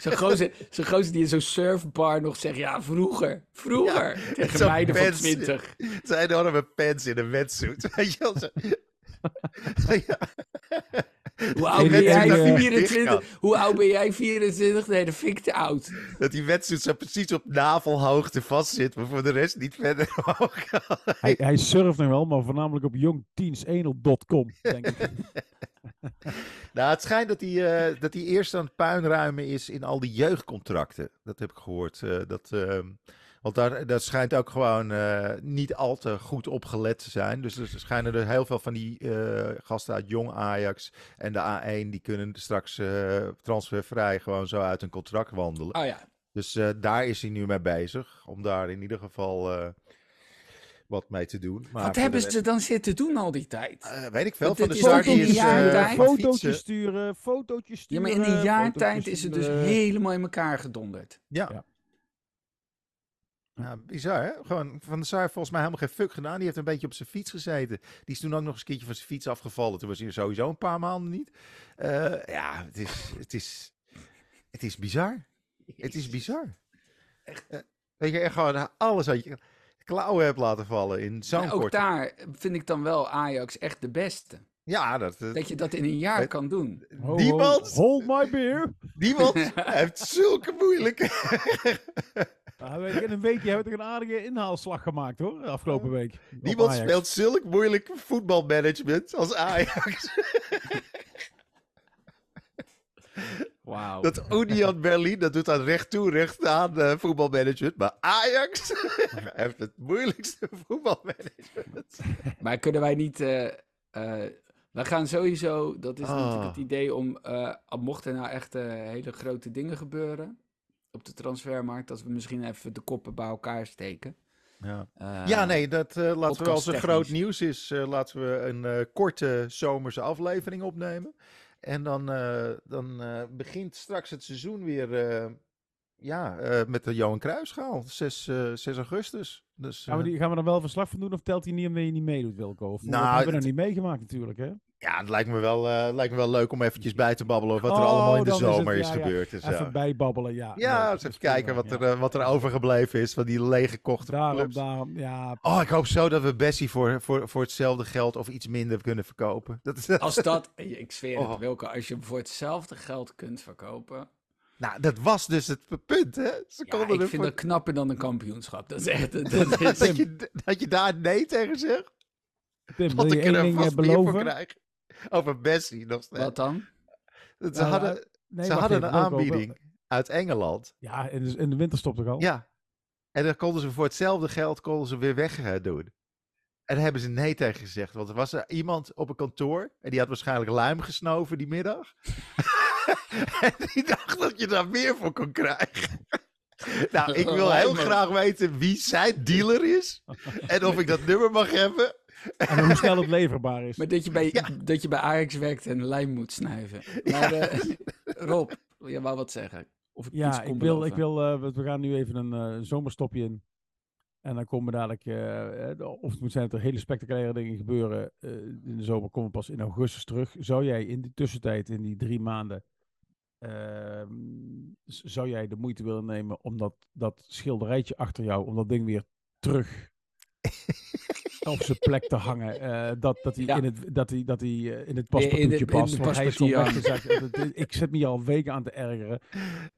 Zo'n gozer, zo gozer die in zo'n surfbar nog zegt, ja, vroeger, vroeger, ja, tegen meiden van 20. Zijn enorme pens in een wetsuit. Hoe oud ben jij? 24? Hoe oud ben jij? 24? Nee, dat vind ik te oud. Dat die wedstrijd zo precies op navelhoogte vast zit, maar voor de rest niet verder omhoog hij, hij surft nog wel, maar voornamelijk op jongteensenel.com, denk ik. nou, het schijnt dat hij, uh, dat hij eerst aan het puinruimen is in al die jeugdcontracten. Dat heb ik gehoord. Uh, dat... Uh, want daar, dat schijnt ook gewoon uh, niet al te goed op gelet te zijn. Dus er schijnen er heel veel van die uh, gasten uit Jong Ajax en de A1... die kunnen straks uh, transfervrij gewoon zo uit een contract wandelen. Oh ja. Dus daar is hij nu mee bezig. Om daar in ieder geval wat mee te doen. Maar wat hebben ze dan zitten doen al die tijd? weet ik veel. Van de start is uh, fotootjes sturen, fotootjes sturen. Ja, maar in een jaar tijd is het dus helemaal in elkaar gedonderd. ja. ja. Ja, bizar hè? Gewoon Van de Sar volgens mij helemaal geen fuck gedaan. Die heeft een beetje op zijn fiets gezeten. Die is toen ook nog eens een keertje van zijn fiets afgevallen. Toen was hij sowieso een paar maanden niet. Uh, ja, het is, het is, het is bizar. Het is bizar. Echt. Uh, weet je, echt gewoon alles wat je klauwen hebt laten vallen in zo'n Ook daar vind ik dan wel Ajax echt de beste. Ja, dat, dat je dat in een jaar kan doen. Niemand. Hold my beer. Niemand heeft zulke moeilijke. in een weekje hebben we toch een aardige inhaalslag gemaakt hoor, de afgelopen week. Niemand speelt zulk moeilijk voetbalmanagement als Ajax. Wow. Dat Union Berlin, dat doet dan recht toe, recht aan uh, voetbalmanagement. Maar Ajax heeft het moeilijkste voetbalmanagement. Maar kunnen wij niet... Uh, uh, we gaan sowieso, dat is oh. natuurlijk het idee om, mochten er nou echt hele grote dingen gebeuren op de transfermarkt, dat we misschien even de koppen bij elkaar steken. Ja, uh, ja nee, dat uh, laten we als er groot nieuws is, uh, laten we een korte zomerse aflevering opnemen. En dan, dan begint straks het seizoen weer ja, met de Johan Cruijffschaal, 6, 6 augustus. Dus, gaan, we die, gaan we er wel verslag van doen of telt hij niet omdat je niet meedoet, Wilco? Of, nou, hebben we nog niet meegemaakt natuurlijk, hè? Ja, het lijkt me wel, uh, lijkt me wel leuk om eventjes bij te babbelen wat er oh, allemaal in de zomer is, gebeurd. Ja. Dus, even bijbabbelen, ja. Ja, eens even kijken wat, er, uh, wat er overgebleven is van die lege kochte daarom, clubs. Daarom, ja. Oh, ik hoop zo dat we Bessie voor, voor, voor hetzelfde geld of iets minder kunnen verkopen. Dat is, als dat, ik zweer het, oh. Wilke, als je hem voor hetzelfde geld kunt verkopen... Nou, dat was dus het punt, hè? Ze ja, ik vind dat knapper dan een kampioenschap. Dat is echt... Dat, dat, is... dat, je, dat je daar nee tegen zegt? Tim, wat ik er een vast beloven? Over Bessie nog steeds. Wat dan? Ze uh, hadden, nee, ze hadden een aanbieding uit Engeland. Ja, in de, in de winterstop toch al? Ja. En dan konden ze voor hetzelfde geld konden ze weer weg doen. En daar hebben ze nee tegen gezegd. Want er was er iemand op een kantoor. En die had waarschijnlijk luim gesnoven die middag. en die dacht dat je daar meer voor kon krijgen. Nou, ik wil heel graag weten wie zijn dealer is. En of ik dat nummer mag hebben. En hoe snel het leverbaar is. Maar dat je bij, dat je bij Ajax werkt en lijm moet snuiven. Maar uh, Rob, je wou wat zeggen? Of ik ja, ik wil, ik wil uh, we gaan nu even een uh, zomerstopje in. En dan komen dadelijk, of het moet zijn dat er hele spectaculaire dingen gebeuren in de zomer, komen we pas in augustus terug. Zou jij in die tussentijd, in die drie maanden, ehm, zou jij de moeite willen nemen om dat, dat schilderijtje achter jou, om dat ding weer terug op zijn plek te hangen. Uh, dat, dat hij in het, dat hij, dat hij, uh, in het paspoortje past. In hij is ik zit me al weken aan te ergeren.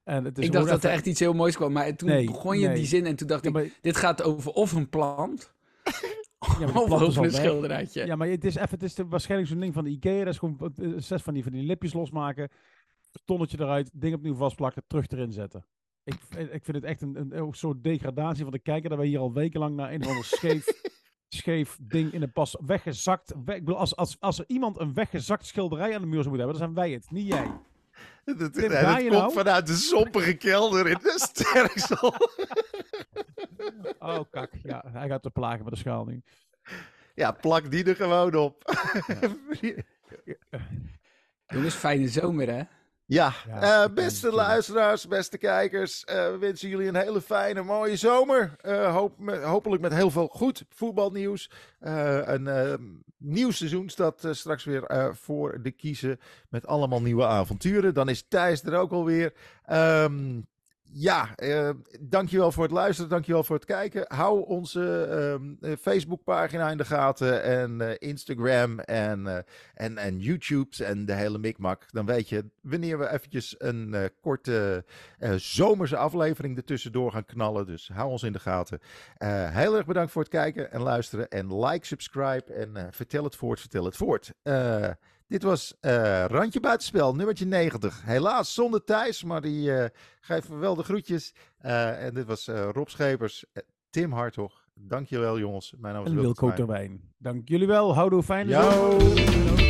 En het is ik dacht dat er echt iets heel moois kwam. Maar toen begon je die zin en toen dacht ik, dit gaat over of een plant... Ja, of over een schilderijtje. Ja, maar het is, even, het is waarschijnlijk zo'n ding van de Ikea. Dat is gewoon eh, zes van die, van die lipjes losmaken. Tonnetje eruit, ding opnieuw vastplakken, terug erin zetten. Ik, ik vind het echt een, een, soort degradatie van de kijker. Dat wij hier al wekenlang naar een of ander scheef, scheef ding in een pas weggezakt. ik bedoel, als, als, als er iemand een weggezakt schilderij aan de muur zou moeten hebben, dan zijn wij het, niet jij. Dat, dat, dat komt nou? vanuit de zompige kelder in de sterksel. oh, kak. Ja, hij gaat te plagen met de schaal nu. Ja, plak die er gewoon op. Jongens, fijne zomer, hè? Ja, uh, beste luisteraars, beste kijkers, uh, we wensen jullie een hele fijne, mooie zomer. Uh, hoop, hopelijk met heel veel goed voetbalnieuws. een nieuw seizoen staat straks weer voor de kiezen met allemaal nieuwe avonturen. Dan is Thijs er ook alweer. Um, ja, uh, dankjewel voor het luisteren, dankjewel voor het kijken. Hou onze uh, Facebookpagina in de gaten en uh, Instagram en, en, en YouTube en de hele mikmak. Dan weet je wanneer we eventjes een korte zomerse aflevering ertussendoor gaan knallen. Dus hou ons in de gaten. heel erg bedankt voor het kijken en luisteren en like, subscribe en vertel het voort, vertel het voort. Dit was uh, Randje Buitenspel, nummertje 90. Helaas zonder Thijs, maar die uh, geeft wel de groetjes. Uh, en dit was Rob Schepers, Tim Hartog. Dankjewel jongens. Mijn naam is Wilco Terwijn. Dank jullie wel. Houdoe, fijn. Yo.